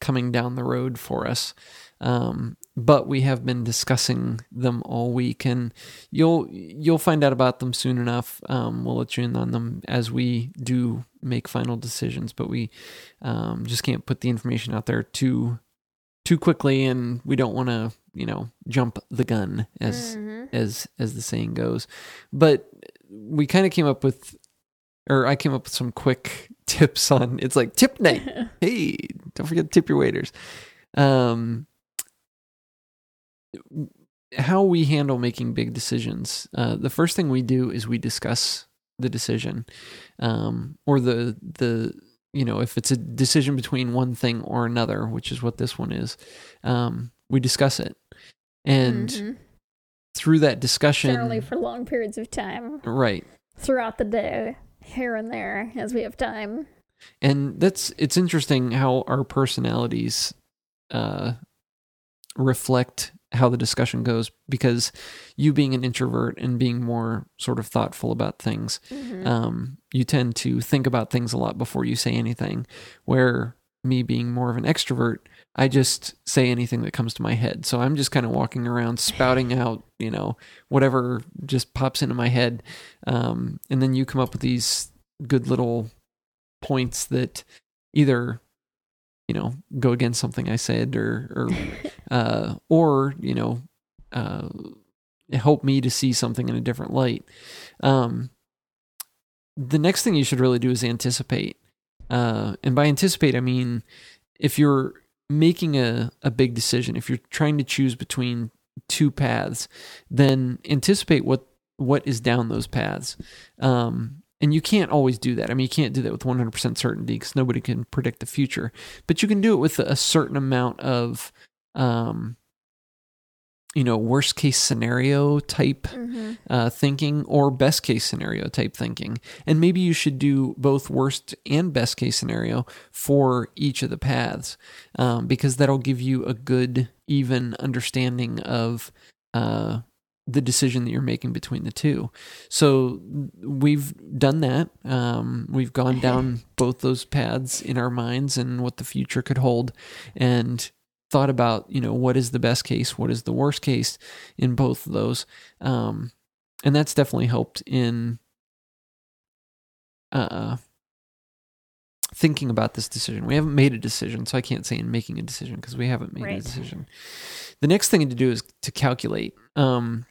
coming down the road for us. Um, but we have been discussing them all week, and you'll you'll find out about them soon enough. Um, we'll let you in on them as we do make final decisions, but we um, just can't put the information out there too too quickly, and we don't want to you know jump the gun as Mhm. as as the saying goes. But we kind of came up with, or I came up with some quick tips on. It's like tip night. hey, don't forget to tip your waiters. Um, how we handle making big decisions. Uh, the first thing we do is we discuss the decision, um, or the the you know if it's a decision between one thing or another, which is what this one is. Um, we discuss it, and Mhm. through that discussion, generally for long periods of time right, throughout the day, here and there, as we have time. and that's it's interesting how our personalities uh reflect how the discussion goes because you being an introvert and being more sort of thoughtful about things Mhm. um you tend to think about things a lot before you say anything. Where me being more of an extrovert i just say anything that comes to my head. So i'm just kind of walking around spouting out you know whatever just pops into my head. Um and then you come up with these good little points that either you know go against something I said or or uh, or you know uh, help me to see something in a different light. Um, the next thing you should really do is anticipate. Uh, and by anticipate, I mean if you're making a, a big decision, if you're trying to choose between two paths, then anticipate what what is down those paths. Um, and you can't always do that. I mean, you can't do that with 100% certainty because nobody can predict the future. But you can do it with a certain amount of, um, you know, worst case scenario type Mm-hmm. uh, thinking or best case scenario type thinking. And maybe you should do both worst and best case scenario for each of the paths um, because that'll give you a good, even understanding of uh, the decision that you're making between the two. So we've done that. Um, we've gone down both those paths in our minds and what the future could hold. And thought about you know what is the best case what is the worst case in both of those um, and that's definitely helped in uh, thinking about this decision. We haven't made a decision, so I can't say in making a decision because we haven't made a decision. The next thing to do is to calculate. Um,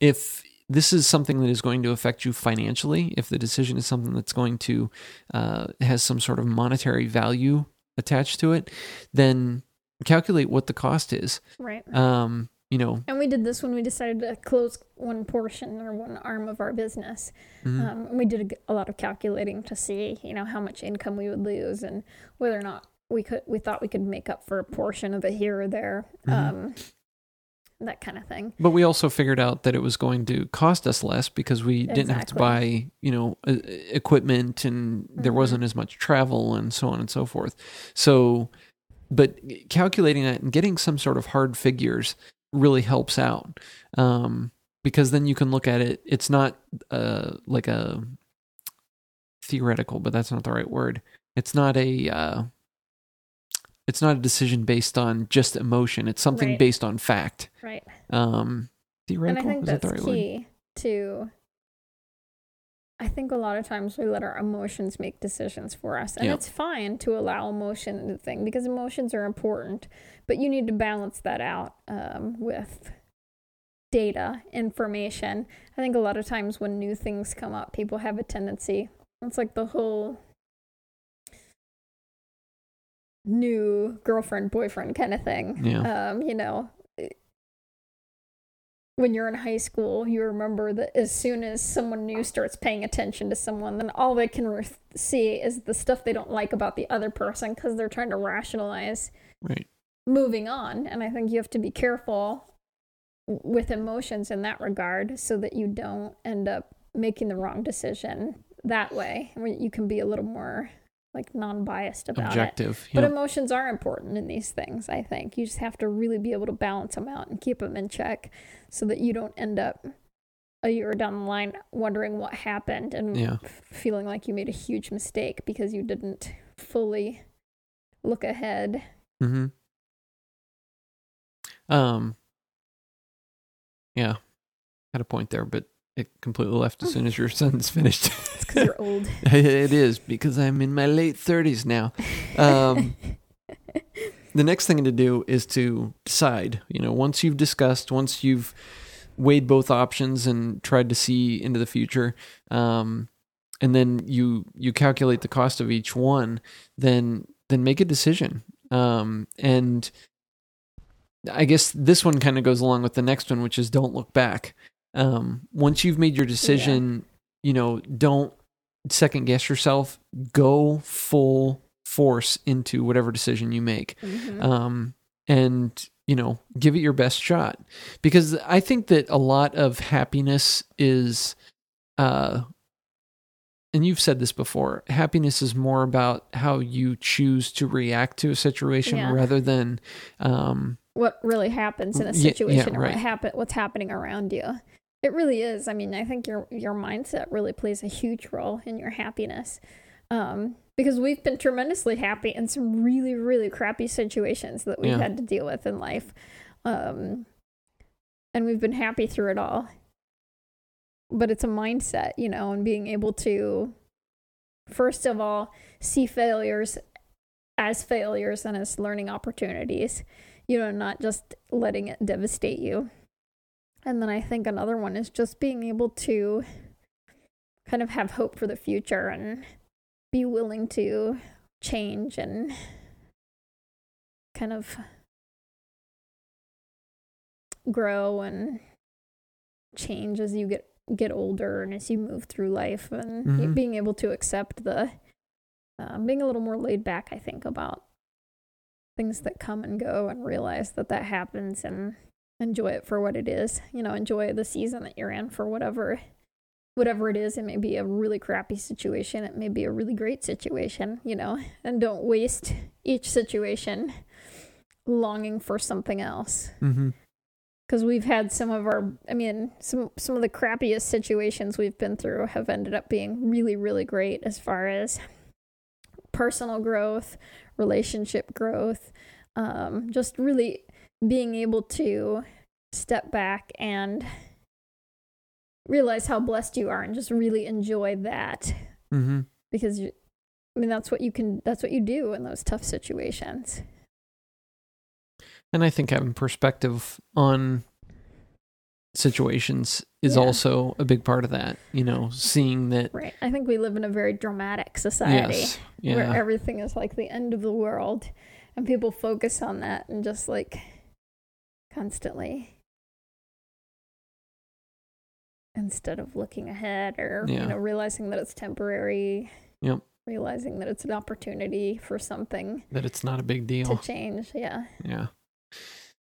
if this is something that is going to affect you financially, if the decision is something that's going to uh, has some sort of monetary value attached to it, then calculate what the cost is. Right. Um, you know, And we did this when we decided to close one portion or one arm of our business. mhm. Um, and we did a lot of calculating to see, you know, how much income we would lose and whether or not we could. We thought we could make up for a portion of it here or there, Mhm. um, that kind of thing. But we also figured out that it was going to cost us less because we didn't have to buy, you know, equipment and there Mhm. wasn't as much travel and so on and so forth. So, but calculating that and getting some sort of hard figures really helps out um, because then you can look at it. It's not uh, like a theoretical, but that's not the right word. It's not a. Uh, it's not a decision based on just emotion. It's something Right. based on fact. Right. Um, And I theoretical think is that that's the right word? key to. I think a lot of times we let our emotions make decisions for us. And Yeah. it's fine to allow emotion in the thing because emotions are important, but you need to balance that out um, with data, information. I think a lot of times when new things come up, people have a tendency, it's like the whole new girlfriend, boyfriend kind of thing. Yeah. Um, you know, when you're in high school, you remember that as soon as someone new starts paying attention to someone, then all they can re- see is the stuff they don't like about the other person because they're trying to rationalize Right. moving on. And I think you have to be careful with emotions in that regard so that you don't end up making the wrong decision that way. I mean, you can be a little more like non-biased about it. Objective. But emotions are important in these things, I think. You just have to really be able to balance them out and keep them in check so that you don't end up a year down the line wondering what happened and Yeah. f- feeling like you made a huge mistake because you didn't fully look ahead. Mm-hmm. Um. Yeah, had a point there, but it completely left as soon as your sentence finished. Because you're old. it is because I'm in my late thirties now. Um, the next thing to do is to decide. You know, once you've discussed, once you've weighed both options and tried to see into the future, um, and then you you calculate the cost of each one, then then make a decision. Um, and I guess this one kind of goes along with the next one, which is don't look back. Um, once you've made your decision, you know, don't second guess yourself. Go full force into whatever decision you make. Mhm. Um, and you know, give it your best shot because I think that a lot of happiness is, uh, and you've said this before. Happiness is more about how you choose to react to a situation Yeah. rather than, um, what really happens in a Yeah, yeah, situation or right. what happen what's happening around you. It really is. I mean, I think your your mindset really plays a huge role in your happiness. Um, because we've been tremendously happy in some really, really crappy situations that we've Yeah. had to deal with in life. Um, and we've been happy through it all. But it's a mindset, you know, and being able to, first of all, see failures as failures and as learning opportunities you know, not just letting it devastate you. And then I think another one is just being able to kind of have hope for the future and be willing to change and kind of grow and change as you get get older and as you move through life and Mhm. being able to accept the um, being a little more laid back i think about things that come and go and realize that that happens and enjoy it for what it is you know enjoy the season that you're in for whatever whatever it is. It may be a really crappy situation. It may be a really great situation you know and don't waste each situation longing for something else. Mm-hmm. because we've had some of our i mean some some of the crappiest situations we've been through have ended up being really really great as far as personal growth relationship growth um, just really being able to step back and realize how blessed you are and just really enjoy that Mm-hmm. because you, i mean that's what you can that's what you do in those tough situations And I think having perspective on situations is Yeah. also a big part of that. You know, seeing that. right i think we live in a very dramatic society Yes. where everything is like the end of the world and people focus on that and just like constantly instead of looking ahead or Yeah. you know realizing that it's temporary Yep. realizing that it's an opportunity for something That it's not a big deal. to change yeah Yeah.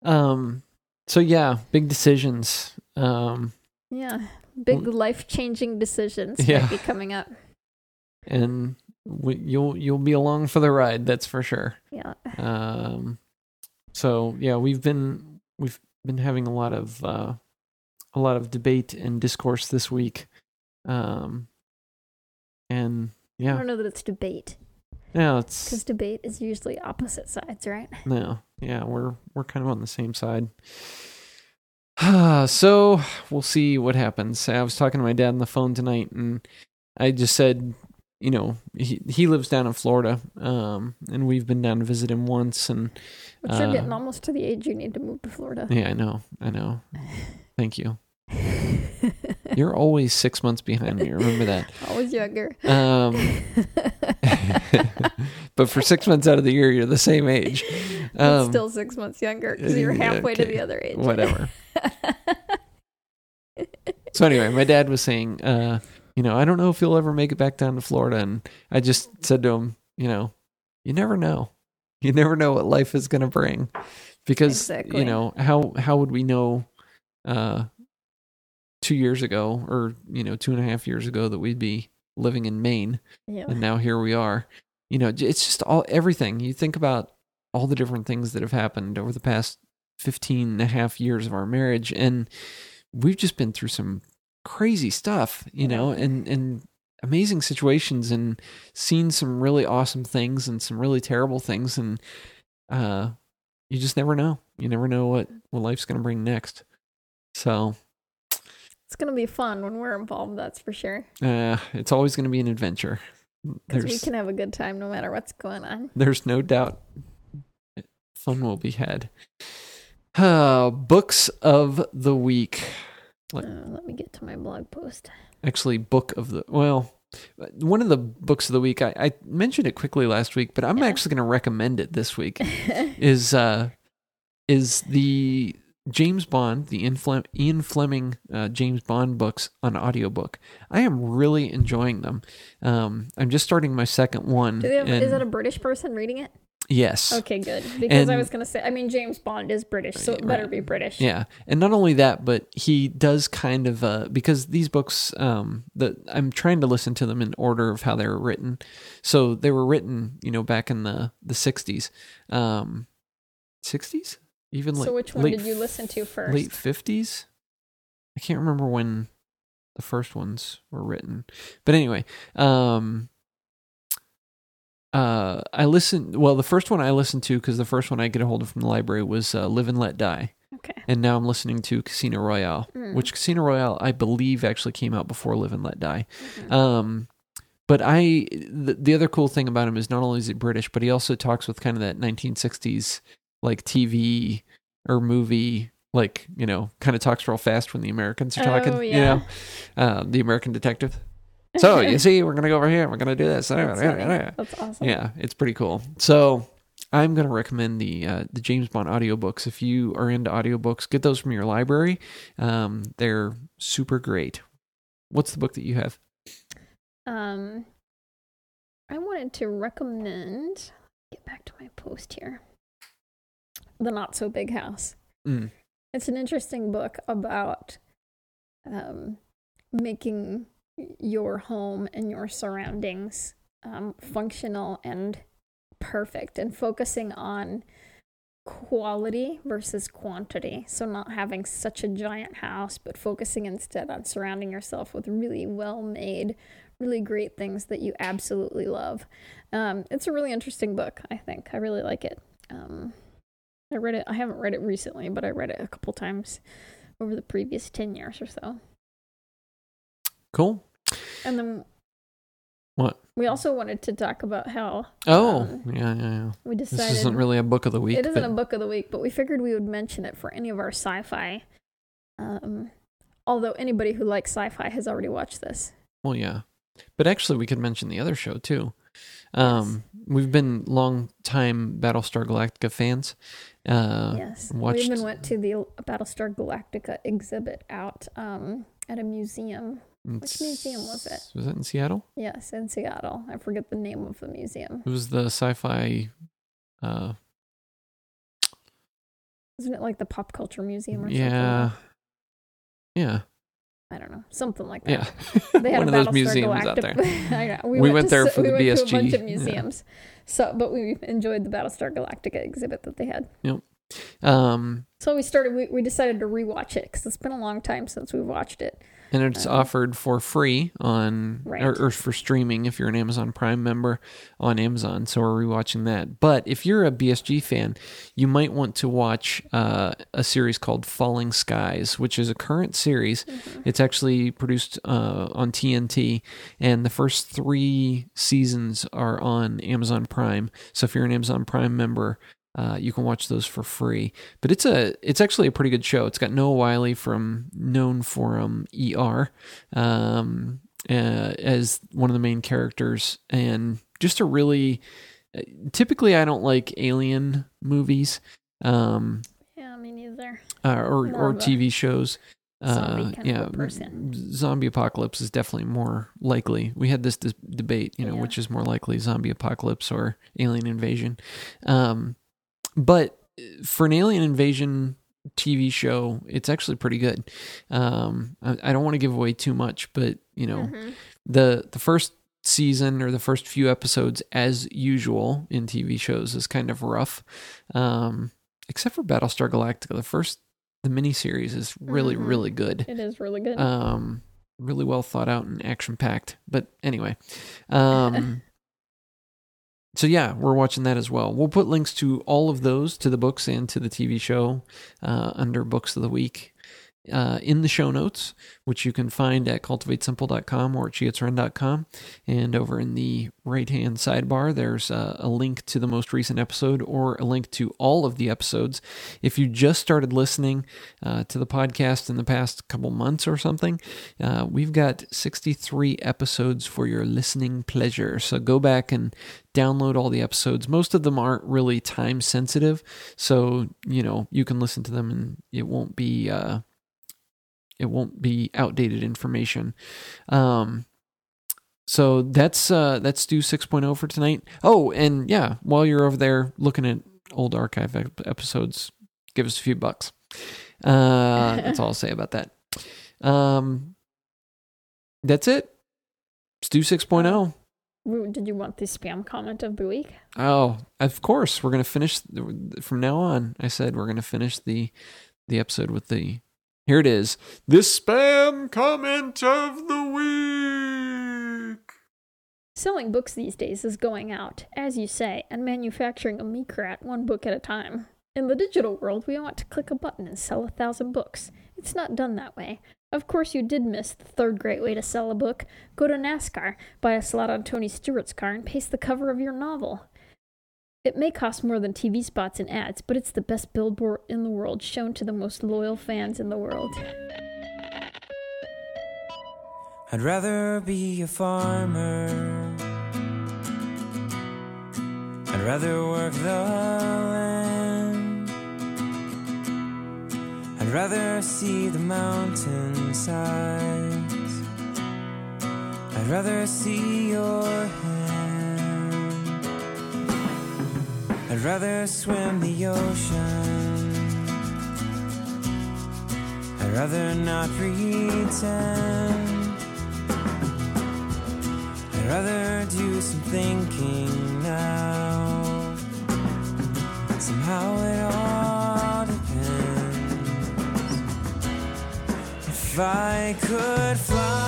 Um. So yeah, big decisions. Um. yeah big life-changing decisions Yeah. might be coming up And we, you'll you'll be along for the ride. That's for sure. yeah Um. So yeah, we've been we've been having a lot of uh, a lot of debate and discourse this week. Um. And yeah, i don't know that it's debate yeah, it's because debate is usually opposite sides right no, yeah, we're we're kind of on the same side. so we'll see what happens. I was talking to my dad on the phone tonight, and I just said, you know, he he lives down in Florida, um, and we've been down to visit him once, and but you're uh, getting almost to the age you need to move to florida yeah, I know, I know. Thank you. You're always six months behind me. Remember that. Always younger. Um, but for six months out of the year, you're the same age. Um, still six months younger because you're halfway to the other age. whatever. So anyway, my dad was saying, uh, you know, I don't know if he'll ever make it back down to Florida, and I just said to him, you know, you never know. You never know what life is going to bring, because Exactly. you know how how would we know, uh, two years ago or you know two and a half years ago that we'd be living in Maine, yeah. and now here we are. You know, it's just all everything. You think about all the different things that have happened over the past 15 and a half years of our marriage and we've just been through some crazy stuff, you know, and and amazing situations and seen some really awesome things and some really terrible things and uh you just never know. You never know what what life's going to bring next. So, It's gonna be fun when we're involved. That's for sure. uh it's always going to be an adventure. Because we can have a good time no matter what's going on. there's no doubt fun will be had. Uh, books of the week. What? Uh, let me get to my blog post. Actually, book of the well, one of the books of the week. I, I mentioned it quickly last week, but I'm Yeah. actually going to recommend it this week. is uh is the James Bond, the Ian, Flem- Ian Fleming uh, James Bond books on audiobook. I am really enjoying them. Um, I'm just starting my second one. Have, is and- that a British person reading it? Yes. Okay, good. Because I was gonna say, I mean, James Bond is British, so it better Right. be British. Yeah, and not only that, but he does kind of uh, because these books, um, the I'm trying to listen to them in order of how they were written. So they were written, you know, back in the the '60s, um, '60s, even like So which one late did you listen to first? Late '50s. I can't remember when the first ones were written, but anyway, um, uh, I listened. Well, the first one I listened to because the first one I get a hold of from the library was uh, "Live and Let Die." Okay. and now I'm listening to Casino Royale, Mm. which Casino Royale I believe actually came out before Live and Let Die. Mhm. Um, but I the, the other cool thing about him is not only is he British, but he also talks with kind of that 1960s like TV or movie like you know kind of talks real fast when the Americans are talking. Oh, You yeah. know, uh, the American Detective. So you see, we're gonna go over here. We're gonna do this. That's, Yeah, funny. yeah, That's awesome. yeah, it's pretty cool. So I'm gonna recommend the uh, the James Bond audiobooks. If you are into audiobooks, get those from your library. Um, they're super great. What's the book that you have? Um, I wanted to recommend. Get back to my post here. The Not So Big House. Mm. It's an interesting book about um, making your home and your surroundings um, functional and perfect, and focusing on quality versus quantity. So, not having such a giant house, but focusing instead on surrounding yourself with really well made, really great things that you absolutely love. Um, it's a really interesting book, I think. I really like it. Um, I read it, I haven't read it recently, but I read it a couple times over the previous 10 years or so. Cool. And then What? we also wanted to talk about how Oh, Um, yeah, yeah, yeah. we This decided isn't really a book of the week. it isn't but a book of the week, but we figured we would mention it for any of our sci-fi. Um, although anybody who likes sci-fi has already watched this. Well, yeah, but actually, we could mention the other show too. Um, we've been long time Battlestar Galactica fans. Uh, yes, watched- we even went to the Battlestar Galactica exhibit out um, at a museum. Which museum was it? Was it in Seattle? Yes, in Seattle. I forget the name of the museum. It was the sci-fi. Uh, Isn't it like the Pop Culture Museum or something? yeah, yeah, I don't know, something like that. yeah. They had One a of those Battlestar museums out there. Know. We went to there s- for we the went To a bunch BSG. of museums. So, but we enjoyed the Battlestar Galactica exhibit that they had. Yep. Um, So we started. We, we decided to rewatch it because it's been a long time since we watched it. And it's Uh, offered for free on Right. or, or for streaming if you're an Amazon Prime member on Amazon. So we're rewatching that. But if you're a BSG fan, you might want to watch uh, a series called Falling Skies, which is a current series. It's actually produced uh, on TNT, and the first three seasons are on Amazon Prime. So if you're an Amazon Prime member, uh, you can watch those for free. But it's a it's actually a pretty good show. It's got Noah Wyle from known for um, ER um, uh, as one of the main characters, and just a really typically I don't like alien movies. Um, Yeah, me neither. uh, or More or TV shows. zombie Uh, yeah, person. zombie apocalypse is definitely more likely. We had this, dis- debate, you know, Yeah. which is more likely, zombie apocalypse or alien invasion. Um, but for an alien invasion TV show, it's actually pretty good. Um, I, I don't want to give away too much, but you know, Mhm. the the first season or the first few episodes as usual in TV shows is kind of rough. Um except for Battlestar Galactica. The first the miniseries is really Mhm. really good. It is really good. Um really well thought out and action packed. But anyway, um so yeah, we're watching that as well. We'll put links to all of those to the books and to the TV show uh, under books of the week uh, in the show notes, which you can find at cultivatesimple.com or at. And over in the right hand sidebar, there's uh, a link to the most recent episode or a link to all of the episodes. If you just started listening uh, to the podcast in the past couple months or something, uh, we've got 63 episodes for your listening pleasure. So go back and download all the episodes. Most of them aren't really time sensitive, so you know you can listen to them and it won't be uh, it won't be outdated information. Um, so that's uh, that's Stew 6.0 for tonight. Oh, and yeah, while you're over there looking at old archive ep- episodes, give us a few bucks. Uh, that's all I'll say about that. Um, that's it. Stew 6.0. Woo, Did you want the spam comment of the week? Oh, of course. We're gonna finish from now on. I said we're gonna finish the the episode with the. Here it is. This spam comment of the week. Selling books these days is going out, as you say, and manufacturing a Mikrat one book at a time. In the digital world, we want to click a button and sell a thousand books. It's not done that way. Of course, you did miss the third great way to sell a book. Go to NASCAR, buy a slot on Tony Stewart's car, and paste the cover of your novel. It may cost more than TV spots and ads, but it's the best billboard in the world, shown to the most loyal fans in the world. I'd rather be a farmer. I'd rather work the land. I'd rather see the mountainsides. I'd rather see your hand. I'd rather swim the ocean. I'd rather not pretend. I'd rather do some thinking now. Somehow it all depends. If I could fly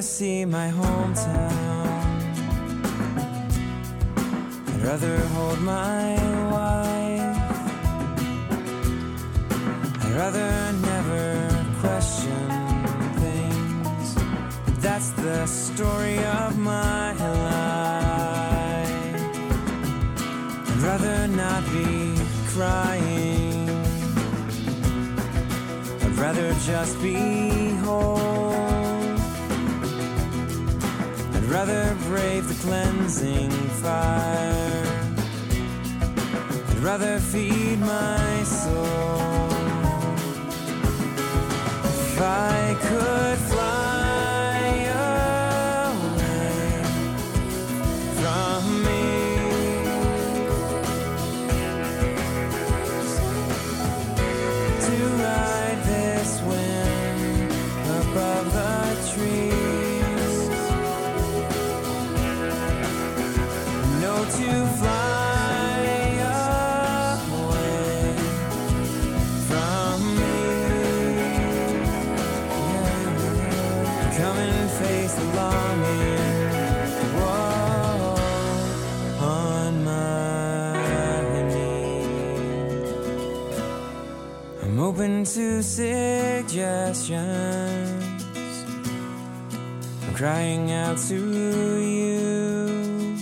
See my hometown. I'd rather hold my wife. I'd rather never question things. But that's the story of my life. I'd rather not be crying. I'd rather just be rather brave the cleansing fire. I'd rather feed my soul. If I could open to suggestions. I'm crying out to you.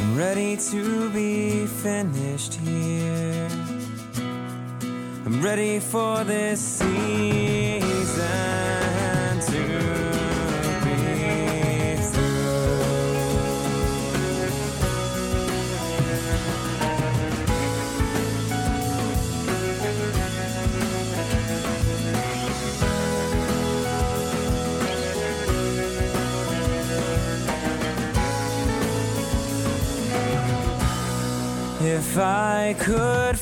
I'm ready to be finished here. I'm ready for this season If I could